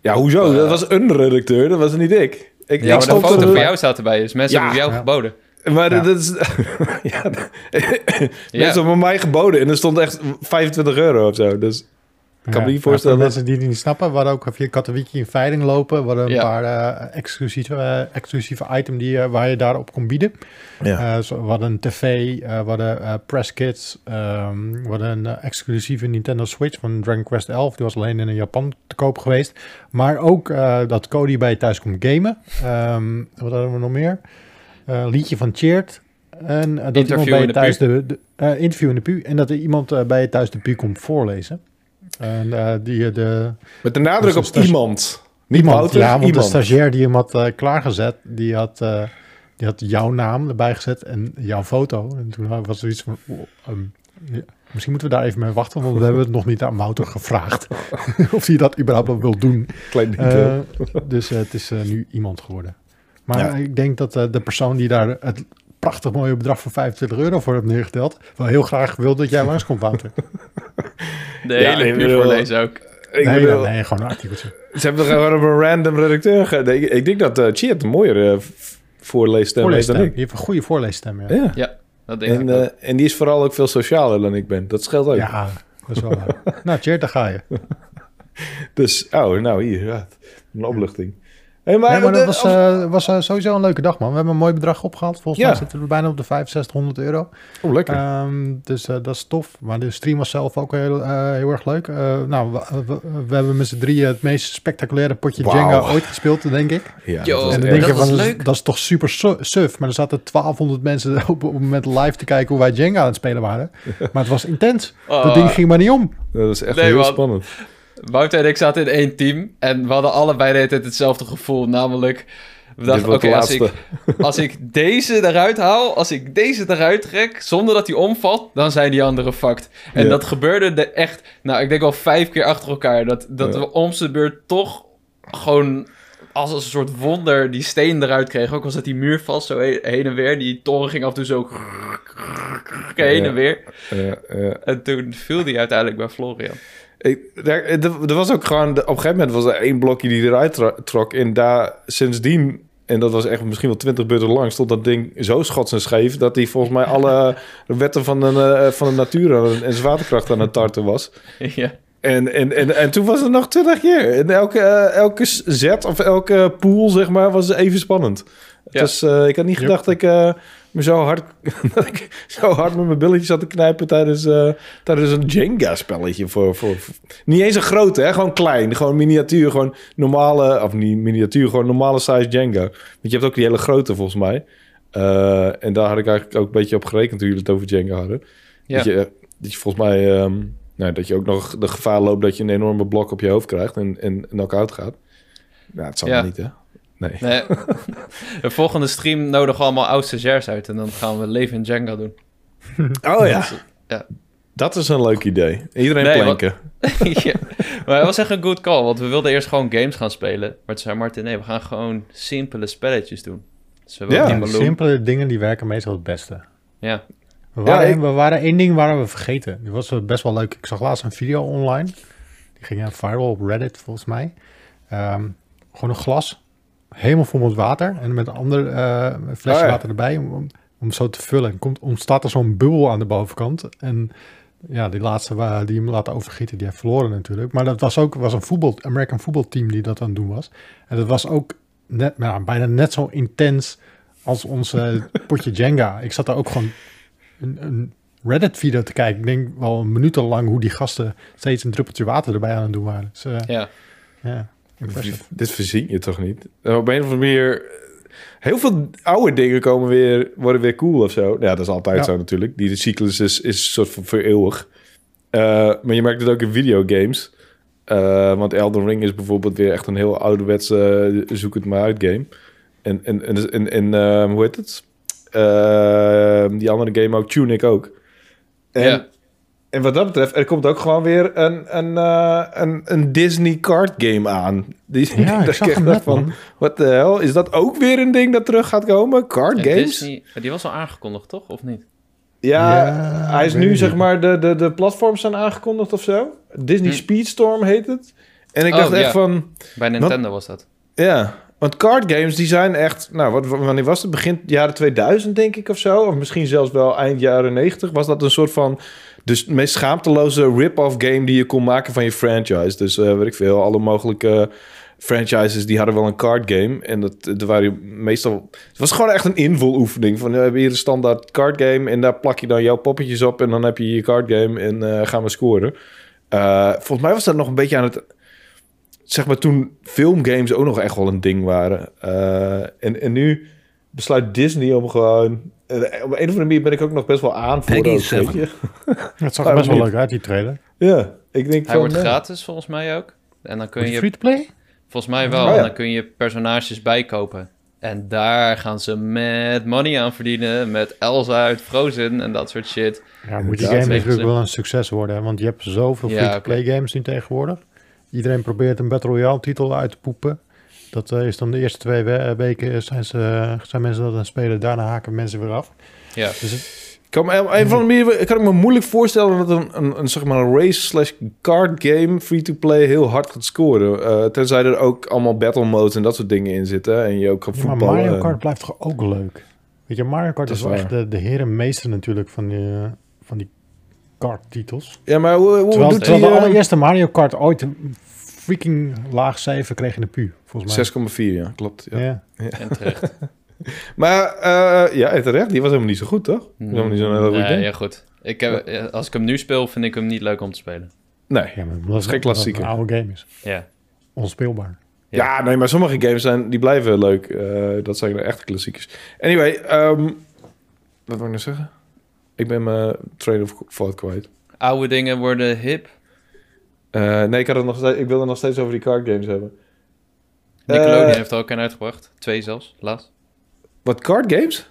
Ja, hoezo? Uh, dat was een redacteur, dat was niet ik. ik ja, maar de foto voor jou staat erbij, dus mensen hebben jou geboden. Maar Ja. dat is... ja, Mensen hebben mij geboden en er stond echt 25 euro of zo. Dus ik kan me niet voorstellen Voor dat... mensen die het niet snappen, we hadden ook via Katowiki in veiling lopen. We hadden een paar eh, exclusieve, eh, exclusieve items die, eh, waar je daarop kon bieden. Ja. Zo, we hadden een tv, eh, we hadden eh, press kits, ehm, we hadden een exclusieve Nintendo Switch van Dragon Quest 11. Die was alleen in Japan te koop geweest. Maar ook dat Cody bij je thuis komt gamen. Ehm, wat hadden we nog meer? Liedje van Cheert. En dat Interview iemand bij je thuis de, de interview in de pu. En dat er iemand bij je thuis de pu komt voorlezen. En eh, die eh, de Met de nadruk op Dus stage- iemand. Niet iemand, Wouter, ja, want iemand. de stagiair die hem had eh, klaargezet, die had, die had jouw naam erbij gezet en jouw foto. En toen was er zoiets van, oh, ehm, ja, misschien moeten we daar even mee wachten, want we hebben het nog niet aan Wouter gevraagd of hij dat überhaupt wel wil doen. Klein. Eh, dus het is nu iemand geworden. Maar Ja. ik denk dat de persoon die daar het prachtig mooie bedrag van 25 euro voor hebt neergeteld, wel heel graag wil dat jij langskomt, Wouter. De Ja, hele puur voorlezen ook. ik nee, bedoel, nee, nee, gewoon een artikeltje. Ze hebben toch gewoon op een random redacteur... ik, ik denk dat uh, Cheert een mooiere uh, voorleesstem heeft dan ik. Die heeft een goede voorleesstem, ja. Ja. Ja, dat denk En, ik eh, en die is vooral ook veel socialer dan ik ben. Dat scheelt ook. Ja, dat is wel waar. nou, Tjeerd, daar ga je. Dus, oh, nou hier, ja, een opluchting. Hey, maar, Nee, maar dat de- was, als- eh, was eh, sowieso een leuke dag, man. We hebben een mooi bedrag opgehaald. Volgens Ja. mij zitten we bijna op de 6500 euro. oh, lekker. Ehm, dus eh, dat is tof. Maar de stream was zelf ook heel, eh, heel erg leuk. Eh, nou, we, we- we hebben met z'n drieën het meest spectaculaire potje. Jenga ooit gespeeld, denk ik. ja, Yo, dat en denk dat was leuk. dat is toch super su- suf. Maar er zaten 1200 mensen op, op het moment live te kijken hoe wij Jenga aan het spelen waren. Maar het was intens. Oh, Dat ding ging maar niet om. dat is echt Nee, heel man. spannend. Wouter en ik zaten in één team en we hadden allebei de hele tijd hetzelfde gevoel. Namelijk, we dachten, oké, als, ik, als ik deze eruit haal, als ik deze eruit trek, zonder dat hij omvalt, dan zijn die anderen fucked. En Ja. dat gebeurde de echt, nou, ik denk wel vijf keer achter elkaar. Dat, dat Ja. we om zijn beurt toch gewoon als een soort wonder die steen eruit kregen. Ook al zat die muur vast, zo he- heen en weer. Die toren ging af en toe zo heen en weer. En toen viel die uiteindelijk bij Florian. Ik, daar, er, er was ook gewoon... Op een gegeven moment was er één blokje die eruit tro- trok. En daar sindsdien... En dat was echt misschien wel twintig beurten lang... stond dat ding zo schots en scheef... dat hij volgens mij alle wetten van de, eh, van de natuur en, zwaartekracht aan het tarten was. ja. En, en, en, en toen was het nog twintig keer. En elke, eh, elke zet of elke pool, zeg maar, was even spannend. Ja. Dus eh, ik had niet Yep. gedacht dat ik me zo hard, dat ik zo hard met mijn billetjes zat te knijpen tijdens, eh, tijdens een Jenga-spelletje. Voor, voor, voor- Niet eens een grote, hè? gewoon klein. Gewoon miniatuur, gewoon normale, of niet miniatuur, gewoon normale size Jenga. Want je hebt ook die hele grote volgens mij. Eh, en daar had ik eigenlijk ook een beetje op gerekend toen jullie het over Jenga hadden. Ja. Dat, je, dat je volgens mij, ehm, nou, dat je ook nog de gevaar loopt dat je een enorme blok op je hoofd krijgt en, en knock-out gaat. Nou, het zal Ja. niet, hè? Nee. Nee. de volgende stream nodigen we allemaal oud stagiairs uit en dan gaan we leven in Jenga doen. Oh ja. Ja. Dat is een leuk idee. Iedereen Nee, planken. ja. Maar het was echt een good call, want we wilden eerst gewoon games gaan spelen. Maar toen zei Martin, nee, we gaan gewoon simpele spelletjes doen. Dus we Ja, die simpele dingen die werken meestal het beste. Ja. We waren, ik- we waren één ding waren we vergeten. Die was eh, best wel leuk. Ik zag laatst een video online. Die ging ja, viral op Reddit volgens mij. Ehm, gewoon een glas. Helemaal vol met water. En met een ander eh, flesje Oh ja. water erbij. Om, om, om zo te vullen. En komt, ontstaat er zo'n bubbel aan de bovenkant. En ja, die laatste wa- die hem laten overgieten, die heeft verloren natuurlijk. Maar dat was ook was een voetbal, American voetbalteam die dat aan het doen was. En dat was ook net, nou, bijna net zo intens als onze potje Jenga. Ik zat daar ook gewoon een, een Reddit-video te kijken. Ik denk wel minutenlang hoe die gasten steeds een druppeltje water erbij aan het doen waren. Dus, eh, ja. ja, impressive. Dit verzin je toch niet? En op een of andere manier... Heel veel oude dingen komen weer, worden weer cool of zo. Ja, dat is altijd Ja. zo natuurlijk. Die de cyclus is, is een soort van voor eeuwig. Eh, maar je merkt het ook in videogames. Eh, want Elden Ring is bijvoorbeeld weer echt een heel ouderwetse eh, zoek het maar uit game. En, en, en, en, en eh, hoe heet het? Die andere game ook, Tunic ook. En, Ja. En wat dat betreft, er komt ook gewoon weer een, een, eh, een, een Disney card game aan. Die, Ja, dat ik zag hem van, wat de hel? Is dat ook weer een ding dat terug gaat komen? Card En games? Disney, die was al aangekondigd, toch? Of niet? Ja, Ja, hij is nu zeg maar, de, de, de platforms zijn aangekondigd of zo. Disney Hm. Speedstorm heet het. En ik Oh, dacht echt van, Bij Nintendo was dat. ja. Want card games die zijn echt, nou, wat, wanneer was het? Begin jaren 2000 denk ik of zo, of misschien zelfs wel eind jaren 90 was dat een soort van de meest schaamteloze rip-off game die je kon maken van je franchise. Dus uh, weet ik veel, alle mogelijke franchises die hadden wel een card game en dat er waren meestal, het was gewoon echt een invuloefening van we hebben hier een standaard card game en daar plak je dan jouw poppetjes op en dan heb je je card game en uh, gaan we scoren. Uh, volgens mij was dat nog een beetje aan het zeg maar toen filmgames ook nog echt wel een ding waren. Uh, en, en nu besluit Disney om gewoon... Uh, op een of andere manier ben ik ook nog best wel aan voor dat, weet je. Het zag er best wel leuk uit, die trailer. Ja, ik denk Hij wordt gratis volgens mij ook. En dan kun je... Free-to-play? Volgens mij wel. Oh, ja. En dan kun je personages bijkopen. En daar gaan ze met money aan verdienen. Met Elsa uit Frozen en dat soort shit. Ja, moet die game natuurlijk wel een succes worden. Want je hebt zoveel free-to-play ja, okay. games nu tegenwoordig. Iedereen probeert een Battle Royale titel uit te poepen. Dat uh, is dan de eerste twee we weken zijn, ze, zijn mensen dat aan het spelen. Daarna haken mensen weer af. Ja. Dus het, kan me, een van de manieren kan ik me moeilijk voorstellen dat een, een, een, zeg maar een race slash card game free-to-play heel hard gaat scoren. Uh, tenzij er ook allemaal battle modes en dat soort dingen in zitten. En je ook kan ja, voetballen. Maar Mario Kart blijft toch ook leuk? Weet je, Mario Kart Dat is is wel echt de, de heer en meester natuurlijk van die, uh, kart-titels. Ja, maar hoe, hoe Terwijl, doet terwijl die, de eh, allereerste Mario Kart ooit een freaking laag cijfer kreeg in de pu, volgens mij. 6,4, ja, klopt. Ja. Ja. En terecht. Maar uh, ja, terecht, die was helemaal niet zo goed, toch? Helemaal niet zo'n nee, ja, goed. Ik heb, ja, als ik hem nu speel, vind ik hem niet leuk om te spelen. Nee. Ja, maar dat is geen klassieker. een oude game is. Ja. Onspeelbaar. Ja. nee, maar sommige games zijn, die blijven leuk. Uh, dat zijn de echte klassiekers. Anyway, um, wat wil ik nou zeggen? Ik ben mijn train of thought kwijt. Oude dingen worden hip. Uh, nee, ik, had het nog steeds, ik wilde nog steeds over die card games hebben. Nickelodeon Uh, heeft er ook een uitgebracht. Twee zelfs, laatst. Wat, card games?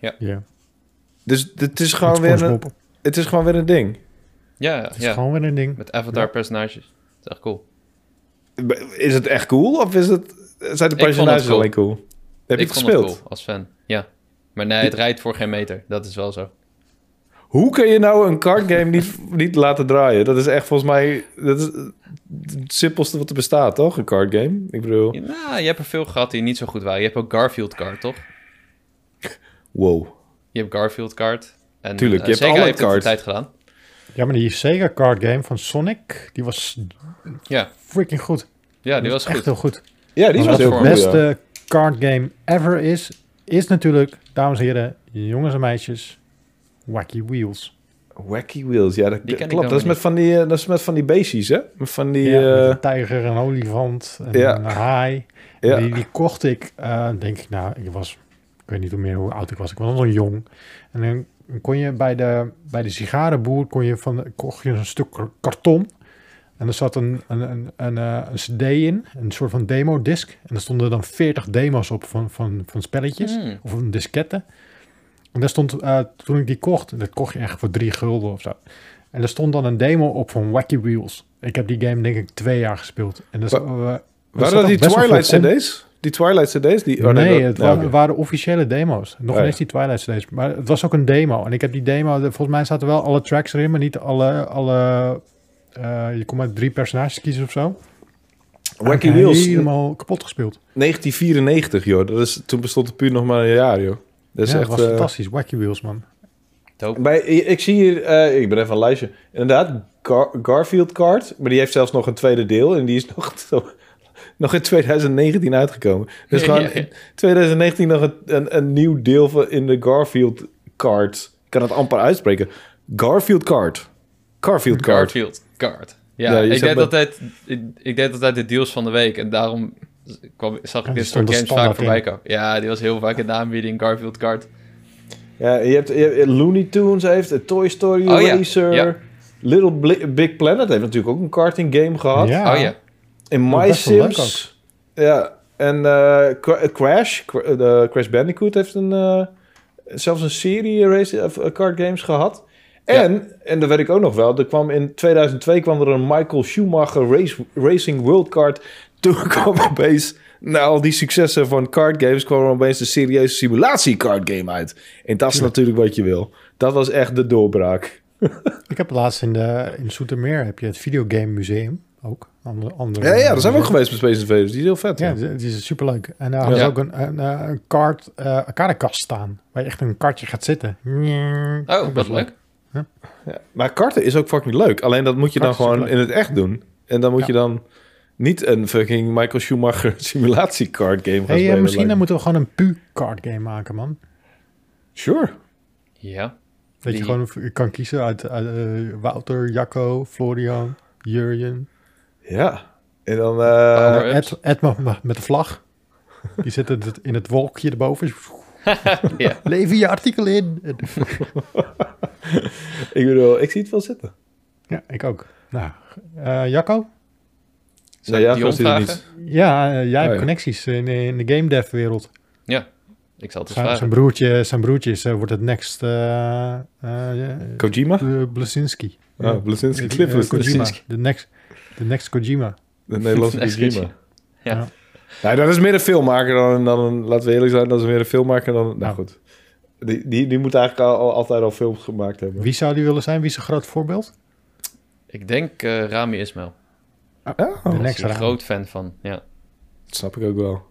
Ja. Ja. Dus het is gewoon, weer een, het is gewoon weer een ding. Ja, Het is ja. gewoon weer een ding. Met avatar-personages. Dat is echt cool. Is het echt cool? Of is het, zijn de personages cool. alleen cool? Heb je ik het vond gespeeld? het cool als fan. Ja. Maar nee, het rijdt voor geen meter. Dat is wel zo. Hoe kun je nou een card game niet, niet laten draaien? Dat is echt volgens mij dat is het simpelste wat er bestaat, toch? Een card game. Ik bedoel, Ja, Nou, je hebt er veel gehad die niet zo goed waren. Je hebt ook Garfield Kart, toch? wow. Je hebt Garfield Kart. En, Tuurlijk, eh, je hebt Sega alle heeft het tijd gedaan. Ja, maar die Sega card game van Sonic, die was Ja, freaking goed. ja die was echt goed. heel goed. Ja, die Maar was wat heel de cool. beste ja. card game ever is, is natuurlijk, dames en heren, jongens en meisjes, Wacky Wheels. Wacky Wheels, ja, dat, klopt. Dat is, met van die, eh, dat is met van die beestjes, hè? Met van die... Ja, met eh, een tijger, een olifant, en Ja. een haai. ja. Die, die kocht ik, eh, denk ik, nou, ik was, ik weet niet hoe meer hoe oud ik was. Ik was nog jong. En dan kon je bij de, bij de sigarenboer, kon je van, de- kocht je een stuk kar- karton. En er zat een, een, een, een, eh, een cd in, een soort van demo-disc. En er stonden dan 40 demo's op van, van, van spelletjes, Hmm. of een diskette. En daar stond, eh, toen ik die kocht, dat kocht je echt voor drie gulden of zo. En er stond dan een demo op van Wacky Wheels. Ik heb die game denk ik twee jaar gespeeld. En Wa- er Waren dat die Twilight CD's? Die Twilight CD's? Die, oh, nee, dat- het ja, wa- oké. waren officiële demo's. Nog Oh, ja. eens die Twilight CD's. Maar het was ook een demo. En ik heb die demo... de- Volgens mij zaten wel alle tracks erin, maar niet alle... alle eh, je kon maar drie personages kiezen of zo. Wacky Wheels, Helemaal kapot gespeeld. 1994, joh. Dat is, toen bestond het puur nog maar een jaar, joh. Dat is ja, echt... was eh, fantastisch. Wacky Wheels, man. Dope. Bij, ik zie hier, eh, ik ben even een lijstje. Inderdaad, Gar- Garfield Card. Maar die heeft zelfs nog een tweede deel. En die is nog, nog in 2019 uitgekomen. Dus gewoon Ja, ja. in 2019 nog een, een, een nieuw deel van, in de Garfield Card. Ik kan het amper uitspreken. Garfield Card. Garfield Card. Garfield Kart. Ja, ik, deed altijd, ik, ik deed altijd de deals van de week. En daarom kwam, zag ik dit soort games vaak voorbij komen. Ja, die was heel vaak in de aanbieding. Garfield Kart. Ja, je hebt, je hebt Looney Tunes heeft, een Toy Story Oh. Racer. Ja. Little Bli- Big Planet heeft natuurlijk ook een karting game gehad. Ja. Oh ja. In My Sims. Ja, en eh, Cra- Crash, de Crash Bandicoot heeft een, eh, zelfs een serie race, of, eh, card games gehad. En, en dat weet ik ook nog wel, er kwam in 2002 kwam er een Michael Schumacher race, Racing World Card. Toen kwam opeens, na al die successen van card games, kwam er opeens een serieuze simulatie card game uit. En dat is natuurlijk wat je wil. Dat was echt de doorbraak. Ik heb laatst in, de, in Soetermeer heb je het Videogame Museum. ook. Andere, andere, Ja, ja, daar zijn we ook geweest met Space Invaders. Die is heel vet. Ja, Ja, die die is superleuk. En daar hadden Ja. ze ook een, een, eh, een kaart, eh een kaartenkast staan. Waar je echt een kartje gaat zitten. Oh, wat leuk. Ja. Maar karten is ook fucking leuk. Alleen dat moet je dan Karten is gewoon in het echt doen. En dan moet Ja. je dan niet een fucking Michael Schumacher simulatiecard game gaan Hey, eh, spelen. misschien dan moeten we gewoon een pu-card game maken, man. Sure. Ja. Dat Die- je gewoon je kan kiezen uit, uit, eh, Wouter, Jacco, Florian, Jurjen. Ja. En dan... ups. Ed, met de vlag. Die zit het in het wolkje erboven. ja. Lever je artikel in. ik bedoel, ik zie het wel zitten. Ja, ik ook. Nou, eh, Jacco? Zou Nee, ik ja, vragen? niet. Eh, jij Oh, hebt ja. connecties in, in de game dev wereld. Ja, ik zal het eens Zijn, zijn vragen. broertje, zijn broertje is, eh, wordt het next uh, Kojima? Blasinski. Ah, Blazinski. Eh, Cliff eh. Kojima. De next, de next Kojima. De Nederlandse Next Kojima. Ja. Nee, dat is meer een filmmaker dan, dan een... Laten we eerlijk zijn, dat is meer een filmmaker dan... Nou Ja. goed. Die, die, die moet eigenlijk al, al- altijd al films gemaakt hebben. Wie zou die willen zijn? Wie is een groot voorbeeld? Ik denk eh, Rami Ismail. Oh, De Daar is hij een groot fan van. Ja. dat snap ik ook wel.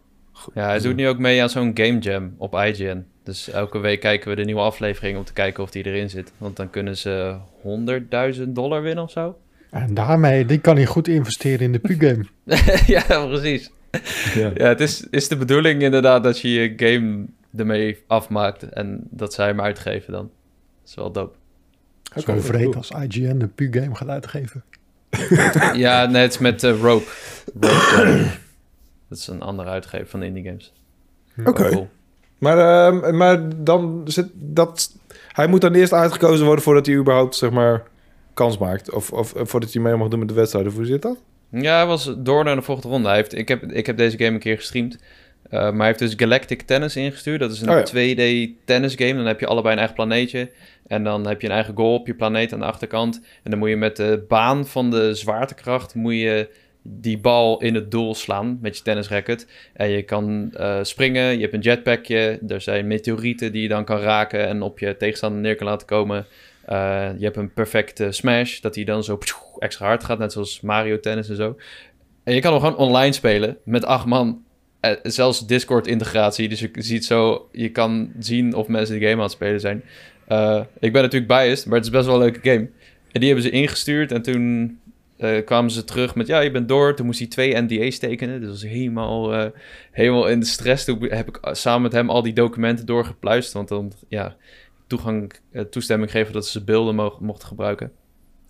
ja, hij doet nu ook mee aan zo'n game jam op IGN. Dus elke week kijken we de nieuwe aflevering om te kijken of die erin zit. Want dan kunnen ze 100.000 dollar winnen of zo. En daarmee, die kan hij goed investeren in de pu-game. ja, precies. Ja. Ja, het is, is de bedoeling inderdaad dat je je game ermee afmaakt en dat zij hem uitgeven dan. Dat is wel dope. Zo vreed als IGN de pu-game gaat uitgeven. ja, nee, het is met eh, Rogue. Dat is een andere uitgever van indie games. Oké. Cool. Maar, ehm, maar dan zit dat... Hij moet dan eerst uitgekozen worden voordat hij überhaupt, zeg maar, kans maakt. Of, of eh, voordat hij mee mag doen met de wedstrijd. Of hoe zit dat? Ja, hij was door naar de volgende ronde. Hij heeft, ik, heb, ik heb deze game een keer gestreamd. Uh, maar hij heeft dus Galactic Tennis ingestuurd. Dat is een Oh ja. 2D tennis game. Dan heb je allebei een eigen planeetje. En dan heb je een eigen goal op je planeet aan de achterkant. En dan moet je met de baan van de zwaartekracht... moet je die bal in het doel slaan met je tennisracket. En je kan uh, springen, je hebt een jetpackje. Er zijn meteorieten die je dan kan raken... en op je tegenstander neer kan laten komen... Uh, je hebt een perfecte smash, dat hij dan zo extra hard gaat, net zoals Mario Tennis en zo. En je kan hem gewoon online spelen met acht man. Uh, zelfs Discord-integratie, dus je ziet zo, je kan zien of mensen de game aan het spelen zijn. Uh, ik ben natuurlijk biased, maar het is best wel een leuke game. En die hebben ze ingestuurd en toen uh, kwamen ze terug met, ja, je bent door. Toen moest hij twee NDA's tekenen, dus was helemaal, helemaal in de stress. Toen heb ik samen met hem al die documenten doorgepluist, want dan, ja toegang, toestemming geven dat ze beelden mogen, mochten gebruiken.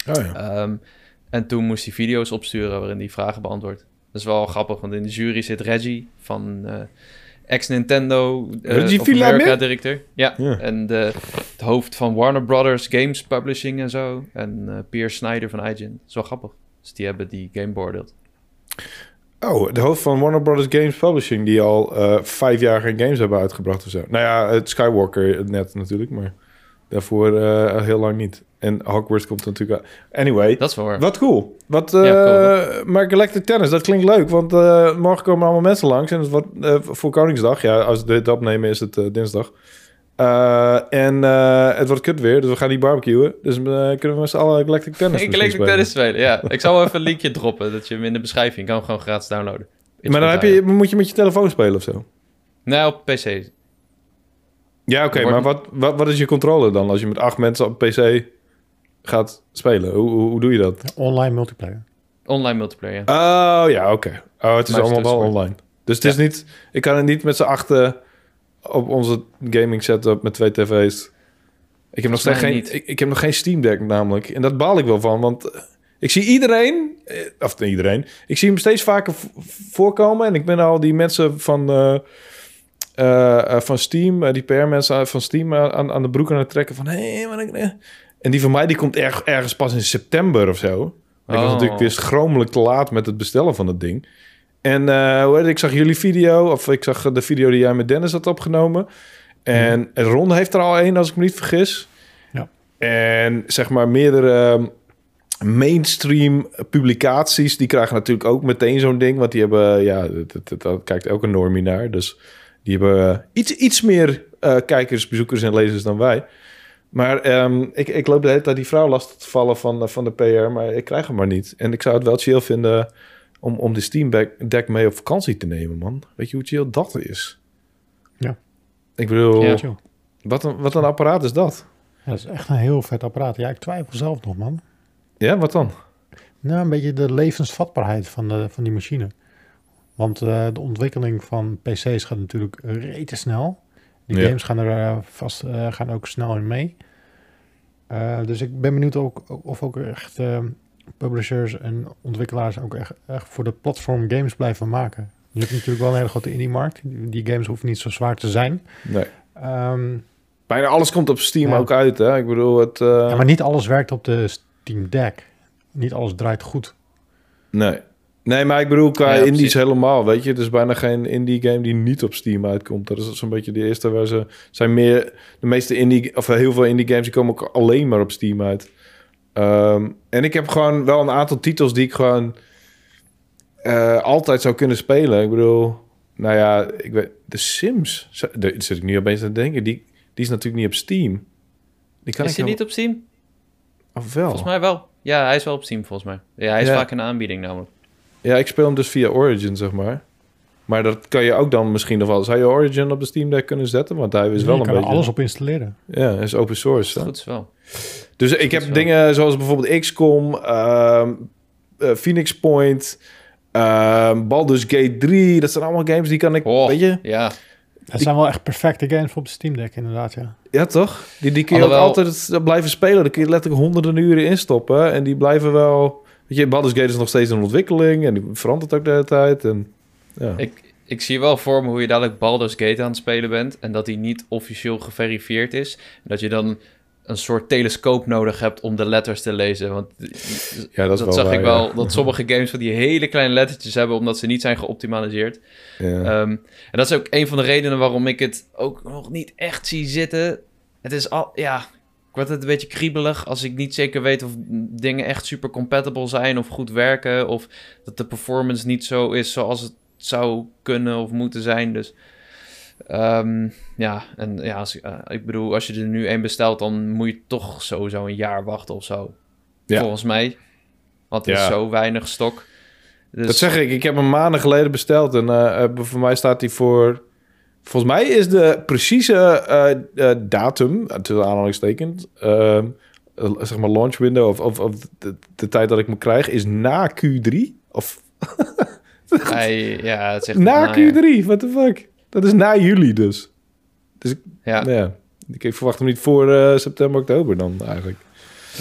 Oh ja. um, en toen moest hij video's opsturen waarin hij vragen beantwoordt. Dat is wel grappig, want in de jury zit Reggie van uh, ex-Nintendo uh, Reggie of America directeur. Ja, ja. en de, het hoofd van Warner Brothers Games Publishing en zo. En uh, Pierre Snyder van IGN. Dat is wel grappig. Dus die hebben die game beoordeeld. Oh, de hoofd van Warner Brothers Games Publishing... die al uh, vijf jaar geen games hebben uitgebracht of zo. Nou ja, het Skywalker net natuurlijk, maar daarvoor uh, heel lang niet. En Hogwarts komt natuurlijk... Anyway. Dat is waar. Wat cool. Wat, uh, ja, cool. Maar Galactic Tennis, dat klinkt leuk. Want uh, morgen komen allemaal mensen langs. En het wordt voor Koningsdag. Ja, als we dit opnemen is het dinsdag. en het wordt kut weer, dus we gaan niet barbecuen. Dus kunnen we met z'n allen Galactic Tennis Galactic Tennis spelen, ja. Ik zal wel even een linkje droppen, dat je hem in de beschrijving kan gewoon gratis downloaden. Maar dan heb je, moet je met je telefoon spelen of zo? Nee, op PC. Ja, oké, okay, maar wat, wat, wat is je controle dan als je met acht mensen op PC gaat spelen? Hoe, hoe, hoe doe je dat? Online multiplayer. Online multiplayer, ja. Oh, ja, oké. Okay. Oh, het is Maar allemaal wel online. Dus het ja. is niet... Ik kan het niet met z'n achten op onze gaming setup met twee tv's. Ik heb, nog steeds geen, ik, ik, heb nog geen Steam Deck namelijk. En dat baal ik wel van, want ik zie iedereen... Of niet iedereen. Ik zie hem steeds vaker voorkomen. En ik ben al die mensen van... Uh, van Steam, uh, die PR-mensen van Steam aan, aan de broek aan het trekken van... Hé, hey, en die van mij die komt erg, ergens pas in september of zo. Ik was Oh. natuurlijk weer schromelijk te laat met het bestellen van het ding. En uh, hoe heet het, ik zag jullie video, of ik zag de video die jij met Dennis had opgenomen. En mm. Ron heeft er al één, als ik me niet vergis. Ja. En zeg maar meerdere um, mainstream publicaties, die krijgen natuurlijk ook meteen zo'n ding. Want die hebben, ja, dat, dat, dat kijkt elke normie naar. Dus die hebben uh, iets, iets meer uh, kijkers, bezoekers en lezers dan wij. Maar ehm, ik, ik loop de hele tijd die vrouw lastig te vallen van, eh, van de PR, maar ik krijg hem maar niet. En ik zou het wel chill vinden om, om de Steam Deck mee op vakantie te nemen, man. Weet je hoe chill dat is? Ja. Ik bedoel, Ja, wat, een, wat een apparaat is dat? Ja, dat is echt een heel vet apparaat. Ja, ik twijfel zelf nog, man. Ja, wat dan? Nou, een beetje de levensvatbaarheid van, de, van die machine. Want eh, de ontwikkeling van PC's gaat natuurlijk rete snel. Die Ja. games gaan er eh, vast eh, gaan ook snel in mee. Dus ik ben benieuwd ook, of ook echt publishers en ontwikkelaars ook echt, echt voor de platform games blijven maken. Je hebt natuurlijk wel een hele grote indie-markt. Die die games hoeven niet zo zwaar te zijn. Nee. Ehm, Bijna alles komt op Steam Ja. ook uit, hè? Ik bedoel, het... ja, maar niet alles werkt op de Steam Deck. Niet alles draait goed. Nee. Nee, maar ik bedoel, qua Ja, indies helemaal, weet je. Er is bijna geen indie game die niet op Steam uitkomt. Dat is zo'n beetje de eerste waar ze... zijn meer... De meeste indie... Of heel veel indie games, die komen ook alleen maar op Steam uit. Ehm, en ik heb gewoon wel een aantal titels die ik gewoon... eh, altijd zou kunnen spelen. Ik bedoel... Nou ja, ik weet... The Sims... Daar zit ik nu opeens aan te denken. Die, die is natuurlijk niet op Steam. Die kan is hij niet op Steam? Of wel? Volgens mij wel. Ja, hij is wel op Steam volgens mij. Ja, hij is Ja. vaak in de aanbieding namelijk. Ja, ik speel hem dus via Origin, zeg maar. Maar dat kan je ook dan misschien nog wel... Zou je Origin op de Steam Deck kunnen zetten? Want hij is je wel kan een er beetje... alles op installeren. Ja, is open source. hè? Goed wel. Dus ik heb zo. dingen zoals bijvoorbeeld XCOM, ehm, eh, Phoenix Point, ehm Baldur's Gate 3. Dat zijn allemaal games die kan ik... Oh, Weet je? Ja, Het zijn wel echt perfecte games voor op de Steam Deck, inderdaad, ja. Ja, toch? Die, die kun je ook Alhoewel- altijd blijven spelen. Daar kun je letterlijk honderden uren in stoppen. En die blijven wel... Weet je, Baldur's Gate is nog steeds in ontwikkeling. En die verandert ook de hele tijd. En, ja. ik, ik zie wel voor me hoe je dadelijk Baldur's Gate aan het spelen bent... en dat die niet officieel geverifieerd is. En dat je dan een soort telescoop nodig hebt om de letters te lezen. Want ja, dat zag waar, ik wel, ja. dat sommige games van die hele kleine lettertjes hebben... omdat ze niet zijn geoptimaliseerd. Ja. Ehm, en dat is ook een van de redenen waarom ik het ook nog niet echt zie zitten. Het is al, ja, ik word het een beetje kriebelig als ik niet zeker weet of dingen echt super compatible zijn of goed werken. Of dat de performance niet zo is zoals het zou kunnen of moeten zijn. Dus ehm, ja, en ja, als, eh, ik bedoel, als je er nu één bestelt, dan moet je toch sowieso een jaar wachten of zo. Ja. Volgens mij. Want er is Ja. zo weinig stok. Dus, Dat zeg ik. Ik heb hem maanden geleden besteld. En eh, eh, voor mij staat hij voor... Volgens mij is de precieze eh, eh, datum, tussen aanhalingstekens... ehm, eh, zeg maar launch window of, of, of de, de tijd dat ik hem krijg... is na Q3. Of hij- ja, het zegt na najaar. Q3. What the fuck? Dat is na juli dus. Dus ik, Ja, nou ja, ik, verwacht hem niet voor september, oktober dan eigenlijk.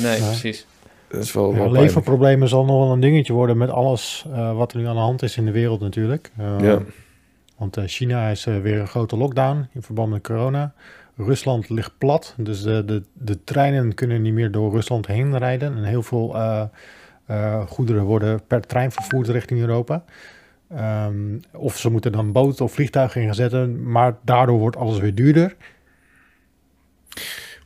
nee, Ja. precies. Dat is wel, Ja, wel leverproblemen zal nog wel een dingetje worden met alles eh, wat er nu aan de hand is in de wereld natuurlijk. Eh, Ja. Want eh, China is eh, weer een grote lockdown in verband met corona. Rusland ligt plat, dus de, de, de treinen kunnen niet meer door Rusland heen rijden. En heel veel eh, goederen worden per trein vervoerd richting Europa. Ehm, of ze moeten dan boot of vliegtuigen in gaan zetten, maar daardoor wordt alles weer duurder.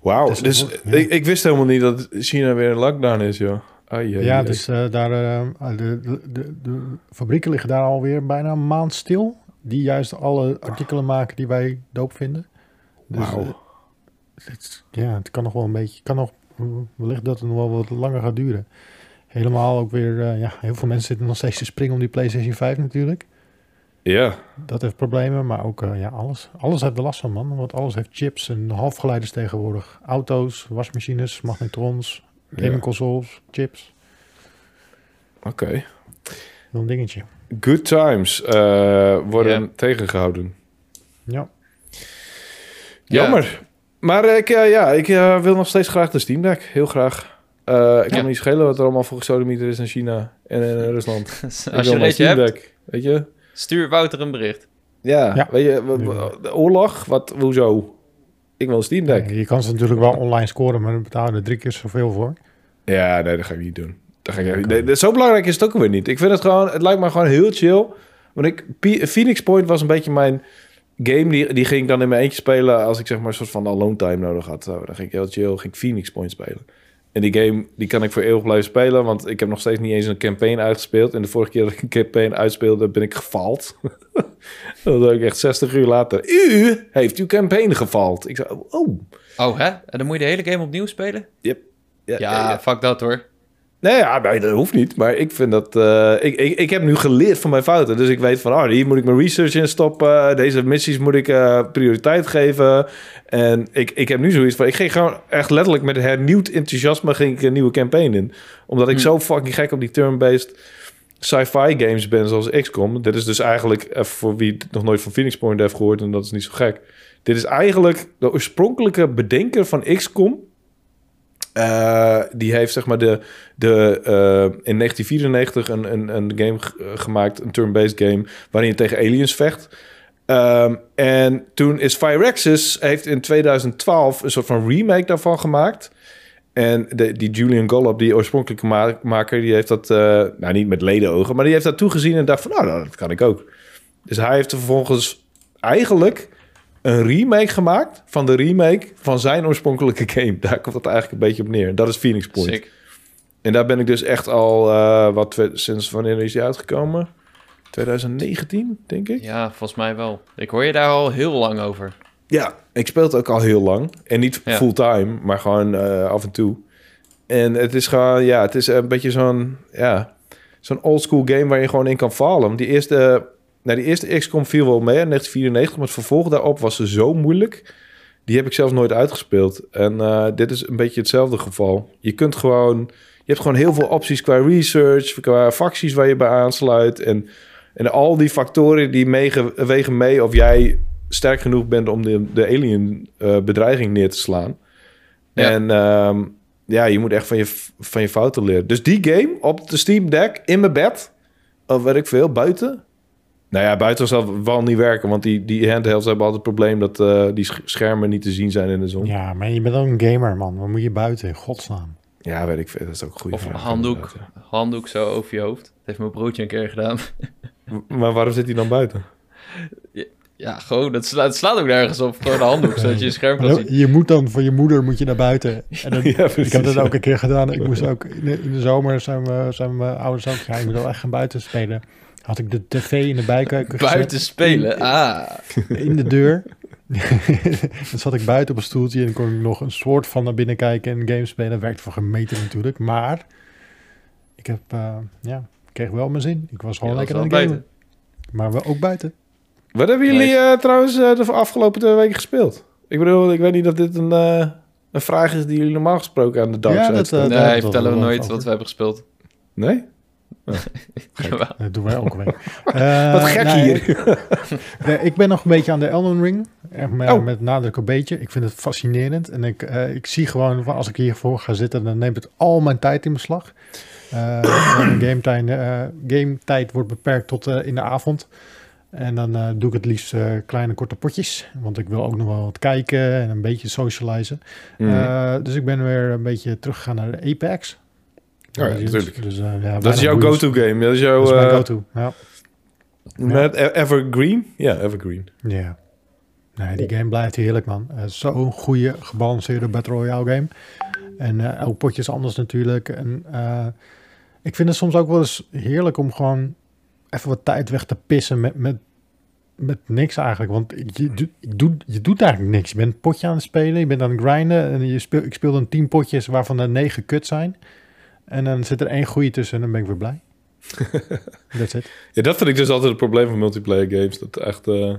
Wauw, Dus dus, ja. ik, ik wist helemaal niet dat China weer in lockdown is, joh. Ai, ai, Ja, ai. dus daar, de, de, de, de fabrieken liggen daar alweer bijna een maand stil. Die juist alle artikelen maken die wij doop vinden. Dus, eh, het, ja, het kan nog wel een beetje, kan nog, wellicht dat het nog wel wat langer gaat duren. Helemaal ook weer, eh, ja, heel veel mensen zitten nog steeds te springen om die PlayStation 5 natuurlijk. Ja, Dat heeft problemen, maar ook eh, ja, alles. Alles heeft er last van, man. Want alles heeft chips en halfgeleiders tegenwoordig. Auto's, wasmachines, magnetrons, Ja. gaming consoles, chips. oké. Wel een dingetje. Good times eh, worden Ja. tegengehouden. Ja. Ja. Jammer. Maar ik, eh, ja, ik eh, wil nog steeds graag de Steam Deck. Heel graag. Eh, ik kan Ja. me niet schelen wat er allemaal voor gesodemieter is in China en in Rusland. Als je mijn eentje Steam hebt, Deck, Weet je? stuur Wouter een bericht. Ja, Ja. weet je, de oorlog, wat, hoezo? Ik wil een Steam Deck. Je kan ze natuurlijk wel online scoren, maar dan betaal je er drie keer zoveel voor. Ja, nee, dat ga ik niet doen. Dat ga ik. Nee, zo belangrijk is het ook weer niet. Ik vind het gewoon, het lijkt me gewoon heel chill. Want ik, Phoenix Point was een beetje mijn game. Die, die ging ik dan in mijn eentje spelen als ik zeg maar een soort van alone time nodig had. Zo, dan ging ik heel chill, ging ik Phoenix Point spelen. En die game die kan ik voor eeuwig blijven spelen, want ik heb nog steeds niet eens een campaign uitgespeeld. En de vorige keer dat ik een campaign uitspeelde, ben ik gefaald. dat was ik echt 60 uur later. U heeft uw campaign gefaald. Ik zei, oh. Oh, hè? En dan moet je de hele game opnieuw spelen? Yep. Ja, ja, ja, fuck dat hoor. Nee, ja, nee, dat hoeft niet. Maar ik vind dat... Uh, ik, ik, ik heb nu geleerd van mijn fouten. Dus ik weet van, oh, hier moet ik mijn research in stoppen. Deze missies moet ik uh, prioriteit geven. En ik, ik heb nu zoiets van... Ik ging gewoon echt letterlijk met hernieuwd enthousiasme... ging ik een nieuwe campaign in. Omdat ik hm. zo fucking gek op die turn-based sci-fi games ben zoals XCOM. Dit is dus eigenlijk, even voor wie nog nooit van Phoenix Point heeft gehoord... en dat is niet zo gek. Dit is eigenlijk de oorspronkelijke bedenker van XCOM uh, die heeft zeg maar de, de, uh, in 1994 een, een, een game gemaakt, een turn-based game, waarin je tegen aliens vecht. Um, en toen is Firaxis heeft in 2012 een soort van remake daarvan gemaakt. En de, die Julian Gollop, die oorspronkelijke maker, die heeft dat, nou niet met ledenogen, maar die heeft dat toegezien en dacht van, nou, dat kan ik ook. Dus hij heeft er vervolgens eigenlijk een remake gemaakt van de remake van zijn oorspronkelijke game. Daar komt het eigenlijk een beetje op neer. Dat is Phoenix Point. Sick. En daar ben ik dus echt al, uh, wat sinds wanneer is die uitgekomen? 2019, denk ik. Ja, volgens mij wel. Ik hoor je daar al heel lang over. Ja, ik speel het ook al heel lang. En niet fulltime, maar gewoon uh, af en toe. En het is gewoon, ja, het is een beetje zo'n, ja, zo'n old school game waar je gewoon in kan vallen. Die eerste nou, die eerste XCOM viel wel mee in 1994, maar het vervolg daarop was ze zo moeilijk. Die heb ik zelfs nooit uitgespeeld. En uh, dit is een beetje hetzelfde geval. Je kunt gewoon, je hebt gewoon heel veel opties qua research, qua facties waar je bij aansluit. En, en al die factoren die wegen mee of jij sterk genoeg bent om de, de alien uh, bedreiging neer te slaan. Ja. En um, ja, je moet echt van je, van je fouten leren. Dus die game op de Steam Deck in mijn bed, of weet ik veel, buiten nou ja, buiten zal wel niet werken, want die, die handhelds hebben altijd het probleem dat uh, die schermen niet te zien zijn in de zon. Ja, maar je bent ook een gamer, man. Wat moet je buiten in godsnaam? Ja, weet ik veel. Dat is ook goed. Of een handdoek, handdoek zo over je hoofd. Dat heeft mijn broodje een keer gedaan. maar waarom zit hij dan buiten? Ja, gewoon, dat slaat, het slaat ook nergens op. Gewoon een handdoek, zodat je je scherm kan zien. Je moet dan van je moeder moet je naar buiten. En dan, ja, ik heb dat ook een keer gedaan. Ik moest ook in de, in de zomer zijn, we, zijn mijn ouders ook ja, ik moet wel echt gaan buiten spelen. Had ik de tv in de bijkeuken Buiten spelen, ah. In de deur. dan zat ik buiten op een stoeltje en kon ik nog een soort van naar binnen kijken en game spelen. Werkt voor gemeten natuurlijk, maar ik heb, uh, ja, kreeg wel mijn zin. Ik was gewoon lekker aan het gamen. Maar we ook buiten. Wat hebben jullie uh, trouwens uh, de afgelopen twee weken gespeeld? Ik bedoel, ik weet niet of dit een, een vraag is die jullie normaal gesproken aan de dag ja, dat, Nee, vertellen we nooit wat we hebben gespeeld. Nee? dat doen wij ook weer. Uh, Wat gek hier. ik ben nog een beetje aan de Elden Ring. Met, oh. met nadruk een beetje. Ik vind het fascinerend. En ik, uh, ik zie gewoon, als ik hiervoor ga zitten, dan neemt het al mijn tijd in beslag. Uh, game, tijd, game tijd wordt beperkt tot in de avond. En dan doe ik het liefst kleine korte potjes. Want ik wil ook nog wel wat kijken en een beetje socializen. Mm. dus ik ben weer een beetje teruggegaan naar de Apex. Ja, natuurlijk. Dus, ja, dat is jouw go-to game. Dat is jouw... Dat is uh, go-to, ja. Met ja. Evergreen? Ja, Evergreen. Ja. Nee, die game blijft heerlijk, man. Uh, Zo'n goede, gebalanceerde Battle Royale game. En uh, elk potje is anders natuurlijk. En uh, ik vind het soms ook wel eens heerlijk om gewoon even wat tijd weg te pissen met, met, met niks eigenlijk. Want je, je, doet, je doet eigenlijk niks. Je bent een potje aan het spelen, je bent aan het grinden. En je speel, ik speel dan tien potjes waarvan er negen kut zijn. En dan zit er één goede tussen en dan ben ik weer blij. That's it. Ja, dat vind ik dus altijd het probleem van multiplayer games. Dat echt... Uh...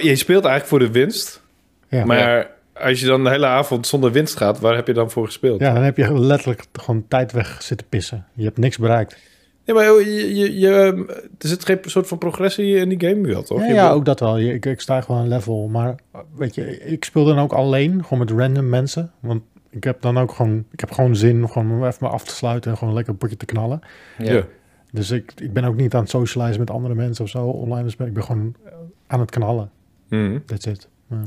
Je speelt eigenlijk voor de winst. Ja, maar als je dan de hele avond zonder winst gaat, waar heb je dan voor gespeeld? Ja, dan heb je letterlijk gewoon tijd weg zitten pissen. Je hebt niks bereikt. Ja, maar je, je, je, er zit geen soort van progressie in die game wel, toch? Ja, ja ook dat wel. Ik, ik sta gewoon een level. Maar weet je, ik speel dan ook alleen, gewoon met random mensen. Want ik heb dan ook gewoon, ik heb gewoon zin om gewoon even me af te sluiten en gewoon lekker een potje te knallen. Ja. Dus ik, ik ben ook niet aan het socializen met andere mensen of zo online. Dus ik ben gewoon aan het knallen. Mm. That's it. Ja.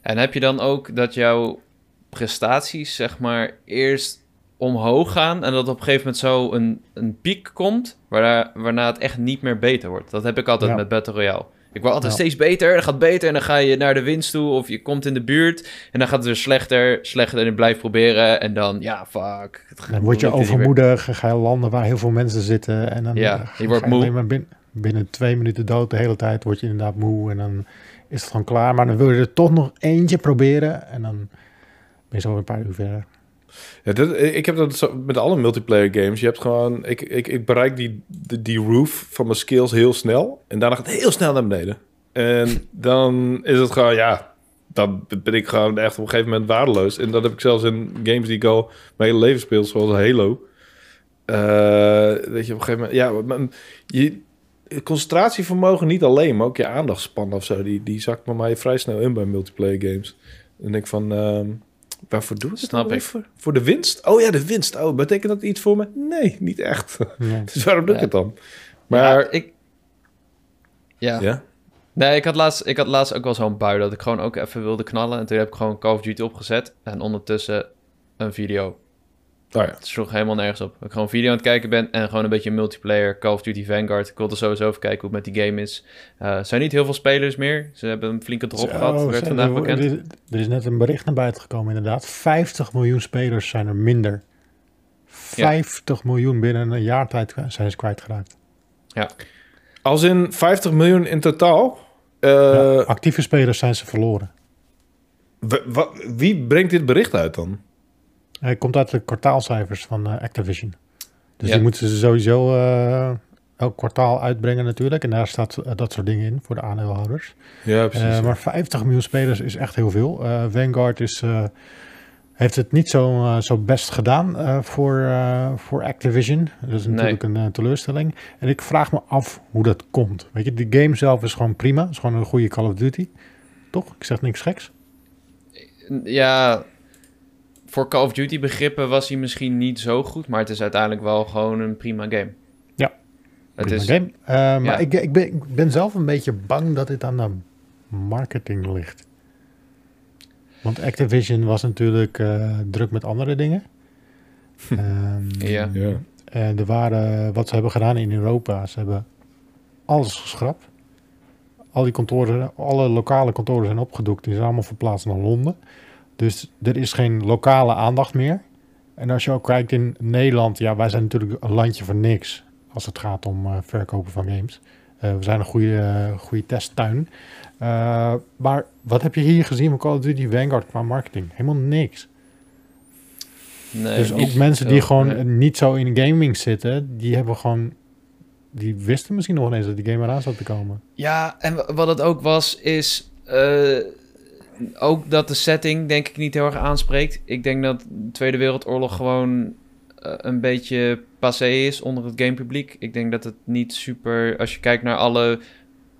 En heb je dan ook dat jouw prestaties, zeg maar, eerst omhoog gaan en dat op een gegeven moment zo een, een piek komt, waarna, waarna het echt niet meer beter wordt? Dat heb ik altijd met Battle Royale. Ik word altijd steeds beter, dat gaat beter en dan ga je naar de winst toe of je komt in de buurt en dan gaat het weer slechter, slechter en je blijft proberen en dan, ja, fuck. Dan word je overmoedig, ga je landen waar heel veel mensen zitten en dan ja, je wordt moe. Maar binnen, binnen twee minuten dood de hele tijd word je inderdaad moe en dan is het gewoon klaar. Maar dan wil je er toch nog eentje proberen en dan ben je zo een paar uur verder. Ja, dat, ik heb dat zo, met alle multiplayer games. Je hebt gewoon, ik, ik, ik bereik die, die, roof van mijn skills heel snel. En daarna gaat het heel snel naar beneden. En dan is het gewoon, ja, dan ben ik gewoon echt op een gegeven moment waardeloos. En dat heb ik zelfs in games die ik al mijn hele leven speel, zoals Halo. Uh, weet je, op een gegeven moment, ja, je, concentratievermogen niet alleen, maar ook je aandachtspan of zo, die, die zakt bij mij vrij snel in bij multiplayer games. En ik van, uh, Waarvoor doe je het? Snap ik. Voor, voor de winst? Oh ja, de winst. Oh, betekent dat iets voor me? Nee, niet echt. dus waarom doe ik het dan? Maar ja, ik... Ja. ja. Nee, ik had, laatst, ik had laatst ook wel zo'n bui dat ik gewoon ook even wilde knallen. En toen heb ik gewoon Call of Duty opgezet. En ondertussen een video Oh ja. Het sloeg helemaal nergens op. Ik gewoon video aan het kijken ben en gewoon een beetje multiplayer, Call of Duty Vanguard. Ik wilde sowieso even kijken hoe het met die game is. Uh, er zijn niet heel veel spelers meer. Ze hebben een flinke drop gehad, werd vandaag bekend. Er, er is net een bericht naar buiten gekomen inderdaad. 50 miljoen spelers zijn er minder. 50 miljoen binnen een jaar tijd zijn ze kwijtgeraakt. Ja. Als in 50 miljoen in totaal? Uh, actieve spelers zijn ze verloren. Wie brengt dit bericht uit dan? Hij komt uit de kwartaalcijfers van uh, Activision. Dus die moeten ze sowieso uh, elk kwartaal uitbrengen natuurlijk. En daar staat uh, dat soort dingen in voor de aandeelhouders. Ja, precies. maar 50 miljoen spelers is echt heel veel. Vanguard is, heeft het niet zo, zo best gedaan voor, voor Activision. Dat is natuurlijk een teleurstelling. En ik vraag me af hoe dat komt. Weet je, de game zelf is gewoon prima. Het is gewoon een goede Call of Duty. Toch? Ik zeg niks geks. Ja, voor Call of Duty begrippen was hij misschien niet zo goed, maar het is uiteindelijk wel gewoon een prima game. Ja, het is game. Uh, maar ik, ik, ben, ik ben zelf een beetje bang dat dit aan de marketing ligt. Want Activision was natuurlijk uh, druk met andere dingen. um, ja. ja. En er waren, wat ze hebben gedaan in Europa, ze hebben alles geschrapt. Al die kantoren, alle lokale kantoren zijn opgedoekt. Die zijn allemaal verplaatst naar Londen. Dus er is geen lokale aandacht meer. En als je ook kijkt in Nederland, ja, wij zijn natuurlijk een landje van niks als het gaat om uh, verkopen van games. Uh, we zijn een goede, uh, goede testtuin. maar wat heb je hier gezien van Call of Duty Vanguard qua marketing? Helemaal niks. Nee, dus ook mensen die gewoon niet zo in gaming zitten, die hebben gewoon die wisten misschien nog eens dat die game eraan zat te komen. Ja, en wat het ook was, is ook dat de setting denk ik niet heel erg aanspreekt. Ik denk dat de Tweede Wereldoorlog gewoon uh, een beetje passé is onder het gamepubliek. Ik denk dat het niet super... Als je kijkt naar alle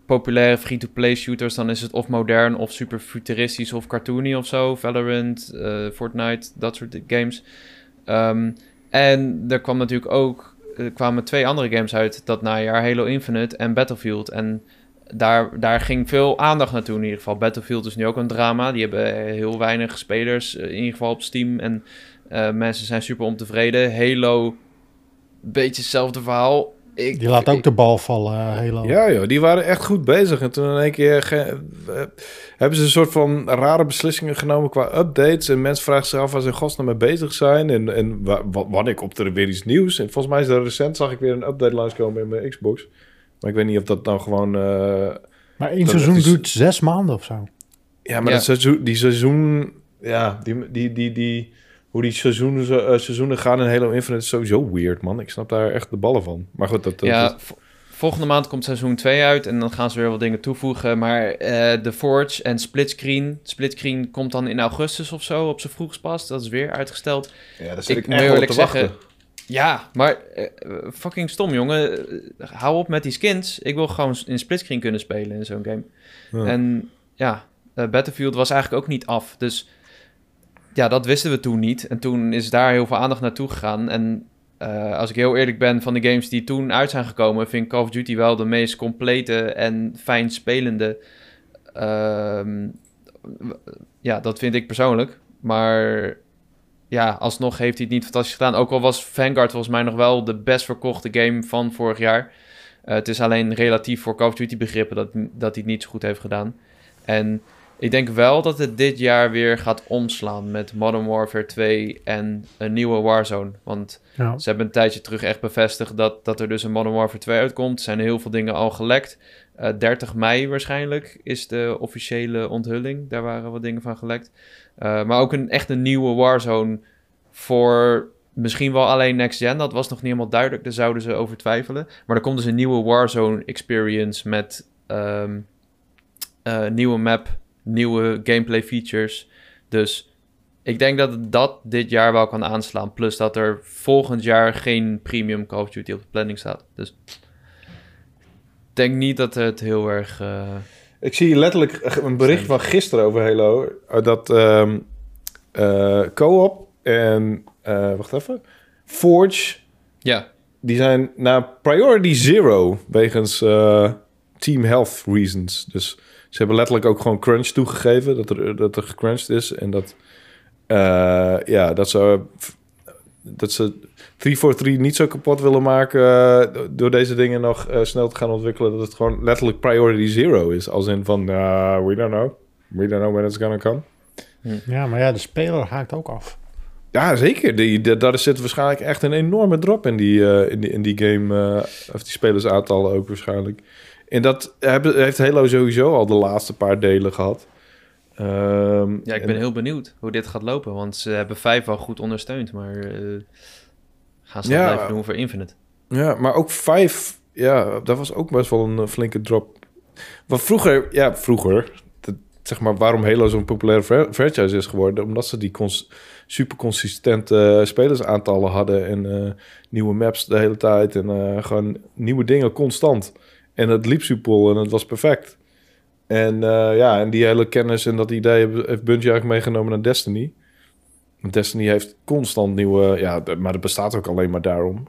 populaire free-to-play shooters... dan is het of modern of super futuristisch of cartoony of zo. Valorant, uh, Fortnite, dat soort games. Um, en er kwam natuurlijk ook... Er kwamen twee andere games uit dat najaar. Halo Infinite en Battlefield. En daar, daar ging veel aandacht naartoe in ieder geval. Battlefield is nu ook een drama. Die hebben heel weinig spelers, eh, in ieder geval op Steam. En uh, mensen zijn super ontevreden. Halo, beetje hetzelfde verhaal. Ik, die laat ook de bal vallen, uh, Halo. Ja joh, die waren echt goed bezig. En toen in één keer hebben ze een soort van rare beslissingen genomen qua updates. En mensen vragen zich af waar ze in godsnaam mee bezig zijn. En, en wanneer komt er weer iets nieuws? En volgens mij is er recent, zag ik weer een update langskomen in mijn Xbox. Maar ik weet niet of dat nou gewoon... Uh, maar één seizoen duurt zes maanden of zo. Ja, maar Dat seizoen, die seizoen... Ja, die, die, die, die, hoe die seizoenen, uh, seizoenen gaan in Halo Infinite is sowieso weird, man. Ik snap daar echt de ballen van. Maar goed, dat... ja, volgende maand komt seizoen 2 uit en dan gaan ze weer wat dingen toevoegen. Maar uh, de Forge en Splitscreen... Splitscreen komt dan in augustus of zo op zijn vroegst pas. Dat is weer uitgesteld. Ja, dat zit ik, ik echt eerlijk zeggen... Ja, maar uh, fucking stom, jongen. hou op met die skins. Ik wil gewoon in splitscreen kunnen spelen in zo'n game. En ja, uh, Battlefield was eigenlijk ook niet af. Dus ja, dat wisten we toen niet. En toen is daar heel veel aandacht naartoe gegaan. En uh, als ik heel eerlijk ben, van de games die toen uit zijn gekomen, vind ik Call of Duty wel de meest complete en fijn spelende. Uh, ja, dat vind ik persoonlijk. Maar ja, alsnog heeft hij het niet fantastisch gedaan. Ook al was Vanguard volgens mij nog wel de best verkochte game van vorig jaar. het is alleen relatief voor Call of Duty begrippen dat, dat hij het niet zo goed heeft gedaan. En ik denk wel dat het dit jaar weer gaat omslaan met Modern Warfare 2 en een nieuwe Warzone. Want ze hebben een tijdje terug echt bevestigd dat, dat er dus een Modern Warfare 2 uitkomt. Er zijn heel veel dingen al gelekt. 30 mei waarschijnlijk is de officiële onthulling. Daar waren wat dingen van gelekt. Maar ook een echt een nieuwe Warzone voor Misschien wel alleen Next Gen, dat was nog niet helemaal duidelijk. Daar zouden ze over twijfelen. Maar er komt dus een nieuwe Warzone experience met um, nieuwe map, nieuwe gameplay features. Dus ik denk dat dat dit jaar wel kan aanslaan. Plus dat er volgend jaar geen premium Call of Duty op de planning staat. Dus ik denk niet dat het heel erg... Uh, ik zie letterlijk een bericht van gisteren over Halo. Dat um, uh, co-op en uh, wacht even. Forge. Ja. Die zijn naar priority zero wegens uh, team health reasons. Dus ze hebben letterlijk ook gewoon crunch toegegeven. Dat er, dat er gecrunched is. En dat, ja, dat ze, dat ze 343 niet zo kapot willen maken. door deze dingen nog snel te gaan ontwikkelen. Dat het gewoon letterlijk priority zero is. Als in van, we don't know. We don't know when it's gonna come. Ja, maar ja, de speler haakt ook af. Ja, zeker. Die, daar zit waarschijnlijk echt een enorme drop in die, uh, in die, in die game. Uh, of die spelersaantallen ook waarschijnlijk. En dat heeft Halo sowieso al de laatste paar delen gehad. Um, ja, ik ben heel benieuwd hoe dit gaat lopen. Want ze hebben vijf wel goed ondersteund. Maar uh, gaan ze dat ja, blijven doen voor Infinite? Ja, maar ook vijf... Ja, dat was ook best wel een flinke drop. Wat vroeger... Ja, vroeger... zeg maar waarom Halo zo'n populaire franchise is geworden. Omdat ze die... Cons super consistente spelersaantallen hadden. En uh, nieuwe maps de hele tijd. En uh, gewoon nieuwe dingen constant. En het liep soepel en het was perfect. En ja, en die hele kennis en dat idee heeft Bungie eigenlijk meegenomen naar Destiny. Destiny heeft constant nieuwe... Ja, maar dat bestaat ook alleen maar daarom.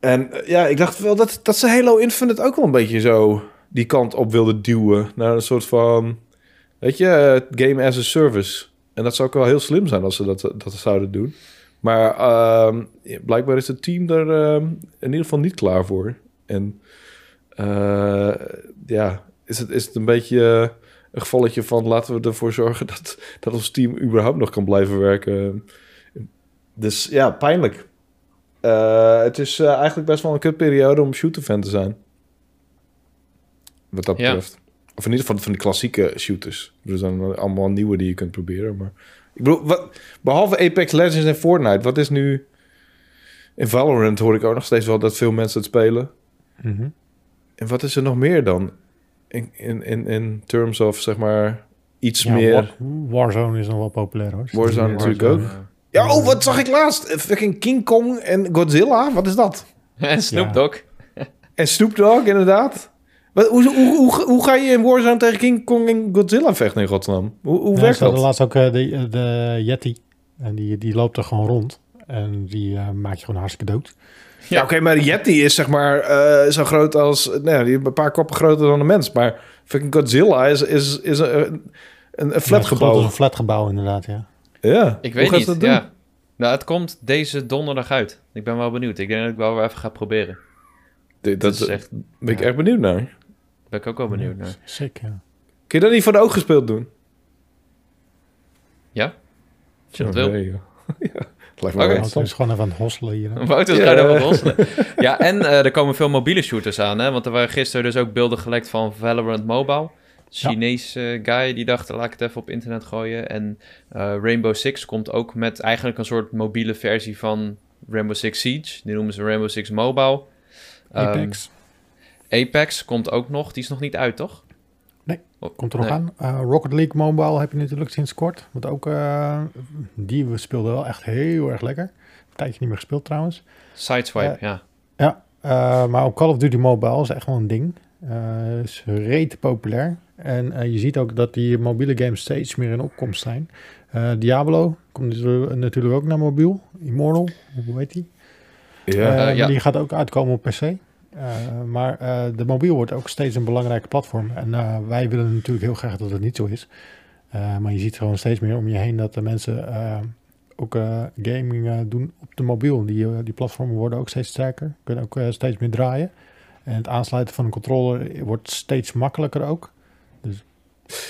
En ja, ik dacht wel dat, dat ze Halo Infinite ook wel een beetje zo die kant op wilden duwen. Naar een soort van... Weet je, game as a service. En dat zou ook wel heel slim zijn als ze dat, dat zouden doen. Maar uh, blijkbaar is het team er uh, in ieder geval niet klaar voor. En uh, ja, is het, is het een beetje een gevalletje van laten we ervoor zorgen dat, dat ons team überhaupt nog kan blijven werken. Dus ja, pijnlijk. Uh, het is eigenlijk best wel een kutperiode om shooter-fan te zijn. Wat dat betreft. Of in ieder geval van die klassieke shooters. Er zijn allemaal nieuwe die je kunt proberen. Maar ik bedoel, wat, behalve Apex Legends en Fortnite, wat is nu... In Valorant hoor ik ook nog steeds wel dat veel mensen het spelen. Mm -hmm. En wat is er nog meer dan? In, in, in, in terms of, zeg maar, iets ja, meer... War, Warzone is nog wel populair, hoor. Warzone natuurlijk ook. Ja, oh, wat zag ik laatst? Fucking King Kong en Godzilla? Wat is dat? En Snoop Dogg. en Snoop Dogg, inderdaad. Wat, hoe, hoe, hoe, hoe, ga je in Warzone tegen King Kong en Godzilla vechten in Godsnaam? Hoe, hoe ja, werkt dat? laatst ook uh, de, de Yeti. En die, die loopt er gewoon rond. En die uh, maak je gewoon hartstikke dood. Ja, oké, maar de Yeti is zeg maar uh, zo groot als... Nou, die een paar koppen groter dan een mens. Maar fucking Godzilla is, is, is een, een, een flatgebouw. Ja, een flatgebouw inderdaad, ja. Ja. Ik weet niet, ja. Nou, het komt deze donderdag uit. Ik ben wel benieuwd. Ik denk dat ik wel weer even ga proberen. Dat, dat is echt, ben ik echt benieuwd naar. Ben ik ook wel benieuwd naar. Zeker. Kun je dat niet voor de oog gespeeld doen? Ja? Als je dat wil. ja. Lijkt me okay. wel is gewoon even aan het hosselen hier. Wouter is gewoon even aan het hosselen. ja, en uh, er komen veel mobiele shooters aan. Hè? Want er waren gisteren dus ook beelden gelekt van Valorant Mobile. Chinese ja. guy die dacht, laat ik het even op internet gooien. En uh, Rainbow Six komt ook met eigenlijk een soort mobiele versie van Rainbow Six Siege. Die noemen ze Rainbow Six Mobile. Apex. Um, Apex komt ook nog. Die is nog niet uit, toch? Oh, komt er nog aan. Uh, Rocket League Mobile heb je natuurlijk sinds kort. Want ook, uh, die we speelden wel echt heel erg lekker. Een tijdje niet meer gespeeld trouwens. Sideswipe, ja. Ja, maar ook Call of Duty Mobile is echt wel een ding. is reet populair. En je ziet ook dat die mobiele games steeds meer in opkomst zijn. Diablo komt natuurlijk ook naar mobiel. Immortal, hoe heet die? Ja, ja. Die gaat ook uitkomen op PC. Uh, maar uh, de mobiel wordt ook steeds een belangrijke platform. En uh, wij willen natuurlijk heel graag dat het niet zo is. maar je ziet gewoon steeds meer om je heen dat de mensen ook gaming doen op de mobiel. Die, die platformen worden ook steeds sterker, kunnen ook steeds meer draaien. En het aansluiten van een controller wordt steeds makkelijker ook.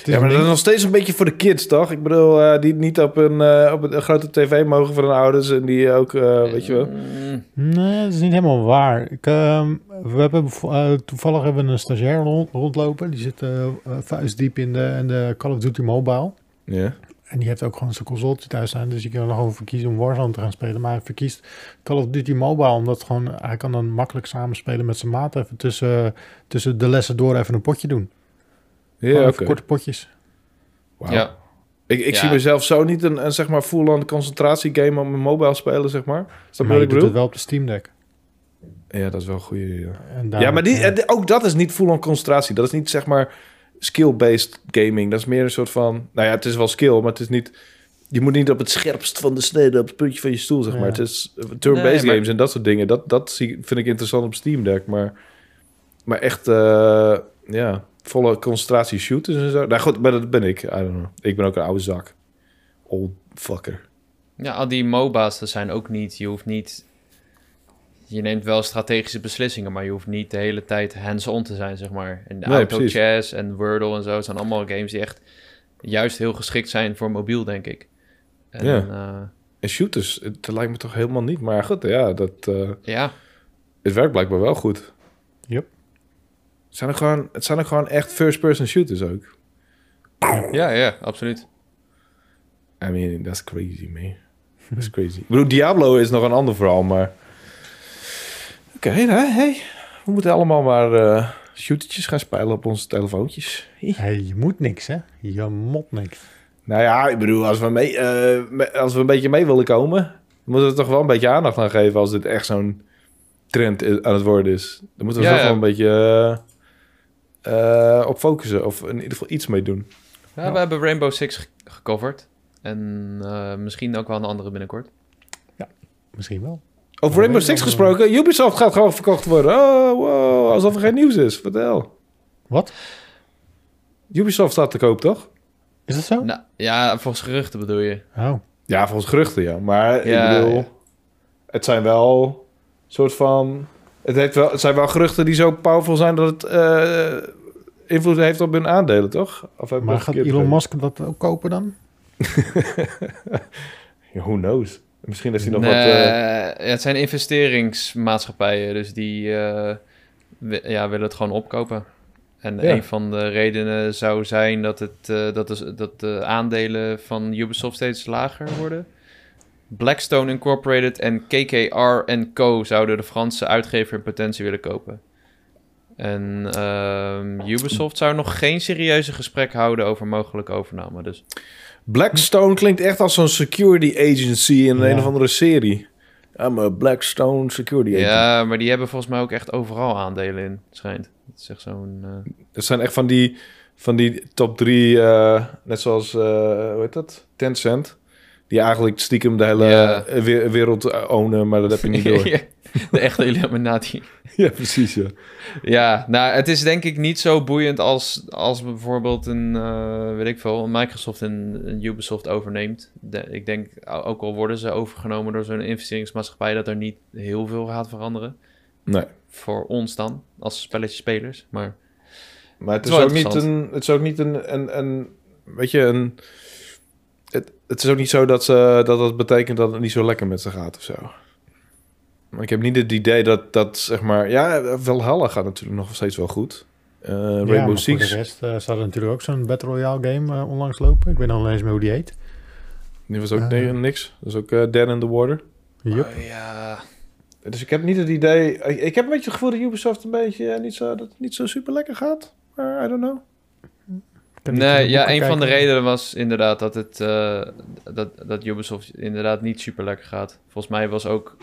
Ja, maar dat is nog steeds een beetje voor de kids, toch? Ik bedoel, uh, die niet op een, uh, op een grote tv mogen voor hun ouders en die ook, uh, weet je wel. Nee, dat is niet helemaal waar. Ik, uh, we hebben toevallig hebben we een stagiair rond, rondlopen. Die zit vuistdiep in de, in de Call of Duty Mobile. Ja. En die heeft ook gewoon zijn consoletje thuis staan. Dus je kan er gewoon voor kiezen om Warzone te gaan spelen. Maar hij verkiest Call of Duty Mobile. Omdat gewoon, hij kan dan makkelijk samenspelen met zijn maat. Even tussen, tussen de lessen door even een potje doen. Ja, oké. Korte potjes. Wow. Ja. Ik, ik zie mezelf zo niet een, een zeg maar full-on concentratiegame op mijn mobile spelen, zeg maar. Is dat maar ik doet het wel op de Steam Deck. Ja, dat is wel een goede. Ja, ja maar die, ook dat is niet full-on concentratie. Dat is niet zeg maar skill-based gaming. Dat is meer een soort van... Nou ja, het is wel skill, maar het is niet... Je moet niet op het scherpst van de snede op het puntje van je stoel, zeg maar. Het is turn-based games en dat soort dingen. Dat, dat zie, vind ik interessant op Steam Deck. Maar, maar echt, uh, ja, volle concentratie shooters en zo. Nou goed, maar dat ben ik. I don't know. Ik ben ook een oude zak. Old fucker. Ja, al die MOBA's, dat zijn ook niet... Je hoeft niet je neemt wel strategische beslissingen, maar je hoeft niet de hele tijd hands-on te zijn, zeg maar. En nee, Auto Chess en Wordle en zo zijn allemaal games die echt juist heel geschikt zijn voor mobiel, denk ik. En, ja. Uh, en shooters, het lijkt me toch helemaal niet. Maar goed, ja, dat... Uh, ja. Het werkt blijkbaar wel goed. Yep. Het zijn er gewoon, het zijn er gewoon echt first-person shooters ook. Ja, ja, absoluut. I mean, that's crazy, man. That's crazy. Ik bedoel, Diablo is nog een ander verhaal, maar... Oké, okay, hey, we moeten allemaal maar uh, shootertjes gaan spelen op onze telefoontjes. Hey, je moet niks, hè? Je mot niks. Nou ja, ik bedoel, als we, mee, uh, als we een beetje mee willen komen, moeten we toch wel een beetje aandacht aan geven als dit echt zo'n trend aan het worden is. Dan moeten we ja, toch wel een beetje uh, op focussen of in ieder geval iets mee doen. Ja, ja. we hebben Rainbow Six gecoverd en misschien ook wel een andere binnenkort. Ja, misschien wel. Over Rainbow Six gesproken, Ubisoft gaat gewoon verkocht worden. Oh, wow, alsof er geen nieuws is. Vertel. Wat? Ubisoft staat te koop, toch? Is dat zo? Nou, ja, volgens geruchten bedoel je. Oh. Ja, volgens geruchten, ja. Maar ja, ik bedoel, het zijn wel soort van... Het, heeft wel, het zijn wel geruchten die zo powerful zijn dat het uh, invloed heeft op hun aandelen, toch? Of maar gaat Elon Musk dat ook kopen dan? who knows? Misschien is hij nog nee, wat... Uh... Ja, het zijn investeringsmaatschappijen, dus die uh, ja, willen het gewoon opkopen. En een van de redenen zou zijn dat, het, uh, dat, de, dat de aandelen van Ubisoft steeds lager worden. Blackstone Incorporated en KKR Co. zouden de Franse uitgever in potentie willen kopen. En ehm, Ubisoft zou nog geen serieuze gesprek houden over mogelijke overname. Dus. Blackstone klinkt echt als zo'n security agency in een of andere serie. I'm a Blackstone security agent. Ja, maar die hebben volgens mij ook echt overal aandelen in, schijnt. Het is echt zo'n... Uh... Het zijn echt van die, van die top drie, uh, net zoals, uh, hoe heet dat? Tencent. Die eigenlijk stiekem de hele ja. wereld ownen, maar dat heb je niet door. De echte Illuminati. ja, precies, ja. Ja, nou, het is denk ik niet zo boeiend als, als bijvoorbeeld een, uh, weet ik veel, een Microsoft en een Ubisoft overneemt. ik denk, ook al worden ze overgenomen door zo'n investeringsmaatschappij, dat er niet heel veel gaat veranderen. Nee. Voor ons dan, als spelletjespelers, maar... Maar het is, ook niet een, het is ook niet een, een, een weet je, een... Het, is ook niet zo dat, ze, dat dat betekent dat het niet zo lekker met ze gaat of zo. Maar ik heb niet het idee dat, dat zeg maar... Ja, Valhalla gaat natuurlijk nog steeds wel goed. Uh, Rainbow ja, Six. voor de rest uh, staat natuurlijk ook zo'n Battle Royale game uh, onlangs lopen. Ik weet nog eens meer hoe die heet. Die was ook uh, niks. Dat is ook uh, Dead in the Water. Yep. Oh, ja. Dus ik heb niet het idee... Ik, ik heb een beetje het gevoel dat Ubisoft een beetje niet zo, dat het niet zo super lekker gaat. Maar I don't know. Nee, ja, een van de redenen was inderdaad dat, het, dat, dat Ubisoft inderdaad niet super lekker gaat. Volgens mij was ook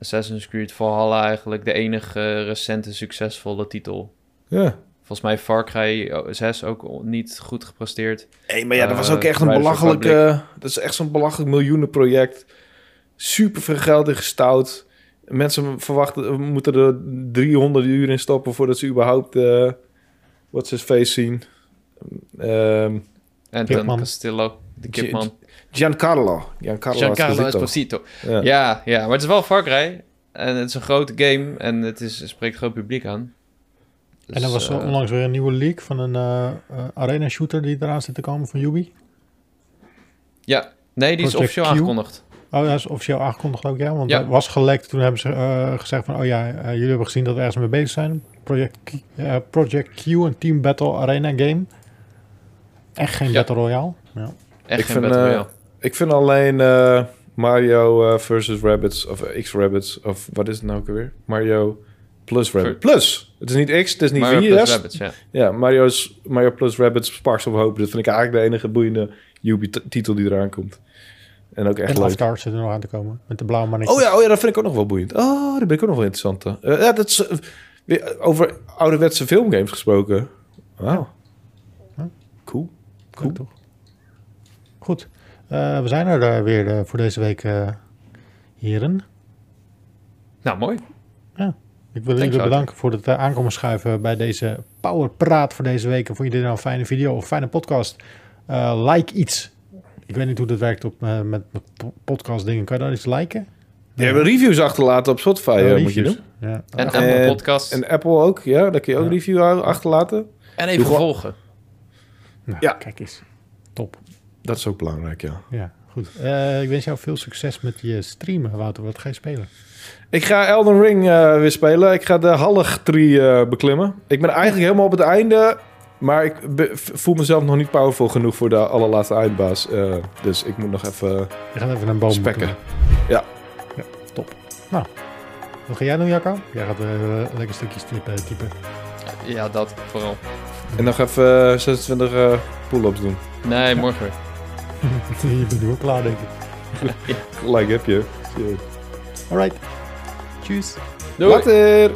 Assassin's Creed Valhalla eigenlijk de enige recente succesvolle titel. Ja. Volgens mij Far Cry 6 ook niet goed gepresteerd. Nee, maar ja, dat was ook echt een belachelijke... Dat is echt zo'n belachelijk miljoenenproject. Super veel geld in gestouwd. Mensen verwachten, we moeten er 300 uur in stoppen voordat ze überhaupt uh, What's His Face zien. Um, Anton Castillo, de kipman. Giancarlo. Giancarlo, Giancarlo Esposito. Ja. ja. ja, maar het is wel Far Cry. En het is een grote game en het, is, het spreekt groot publiek aan. en er Dus, was eh, onlangs weer een nieuwe leak van een eh, eh, arena shooter die eraan zit te komen van Yubi. Ja, nee, die is officieel Q. aangekondigd. Oh, dat is officieel aangekondigd ook, ja. Want Ja. dat was gelekt. Toen hebben ze eh, gezegd van... Oh ja, jullie hebben gezien dat we ergens mee bezig zijn. Project Q, Project Q, een Team Battle Arena game. Echt geen Ja. Battle Royale. Ja. Echt Ik geen vind, Battle eh, Royale. Ik vind alleen eh, Mario eh, versus Rabbits of X-Rabbits of wat is het nou ook alweer? Mario plus Rabbit. Plus! Het is niet X, het is niet Mario V, plus yes? Rabbids, ja. Ja, Mario's, Mario plus Rabbits Sparks of Hope. Dat vind ik eigenlijk de enige boeiende Ubi-titel die eraan komt. En ook echt En leuk. Aftar zit er nog aan te komen. Met de blauwe mannetje. Oh ja, oh ja, dat vind ik ook nog wel boeiend. Oh, dat ben ik ook nog wel interessant. Eh, ja, dat is weer over ouderwetse filmgames gesproken. Wauw. Ja. Cool. Cool. toch? Goed. Eh, we zijn er eh, weer eh, voor deze week, eh, heren. Nou, mooi. Ik wil jullie bedanken voor het aankomen schuiven bij deze Powerpraat voor deze week. En vond je dit nou een fijne video of fijne podcast? Eh, like iets. Ik weet niet hoe dat werkt op, met, met po- podcast dingen. Kan je daar iets liken? Je hebt reviews achterlaten op Spotify, eh, moet je reviews. doen. Ja. En Eh, Apple En- Podcast. En, En Apple ook, ja. Daar kun je ook Ja. review achterlaten. even doe gewoon- volgen. Nou, ja. Kijk eens. Top. Dat is ook belangrijk, ja. Ja, goed. Eh, ik wens jou veel succes met je streamen, Wouter. Wat ga je spelen? Ik ga Elden Ring eh, weer spelen. Ik ga de Hallig tree eh, beklimmen. Ik ben eigenlijk helemaal op het einde. Maar ik voel mezelf nog niet powerful genoeg voor de allerlaatste eindbaas. Eh, dus ik moet nog even... Je gaat even een boom Spekken. Ja. ja. Top. Nou, wat ga jij doen, Jacco? Jij gaat lekker stukjes typen. Ja, dat vooral. En nog even eh, 26 eh, pull-ups doen. Nee, morgen weer. je bent nu ook klaar, denk ik. Gelijk heb je. Alright. Tjus. Doei. Later!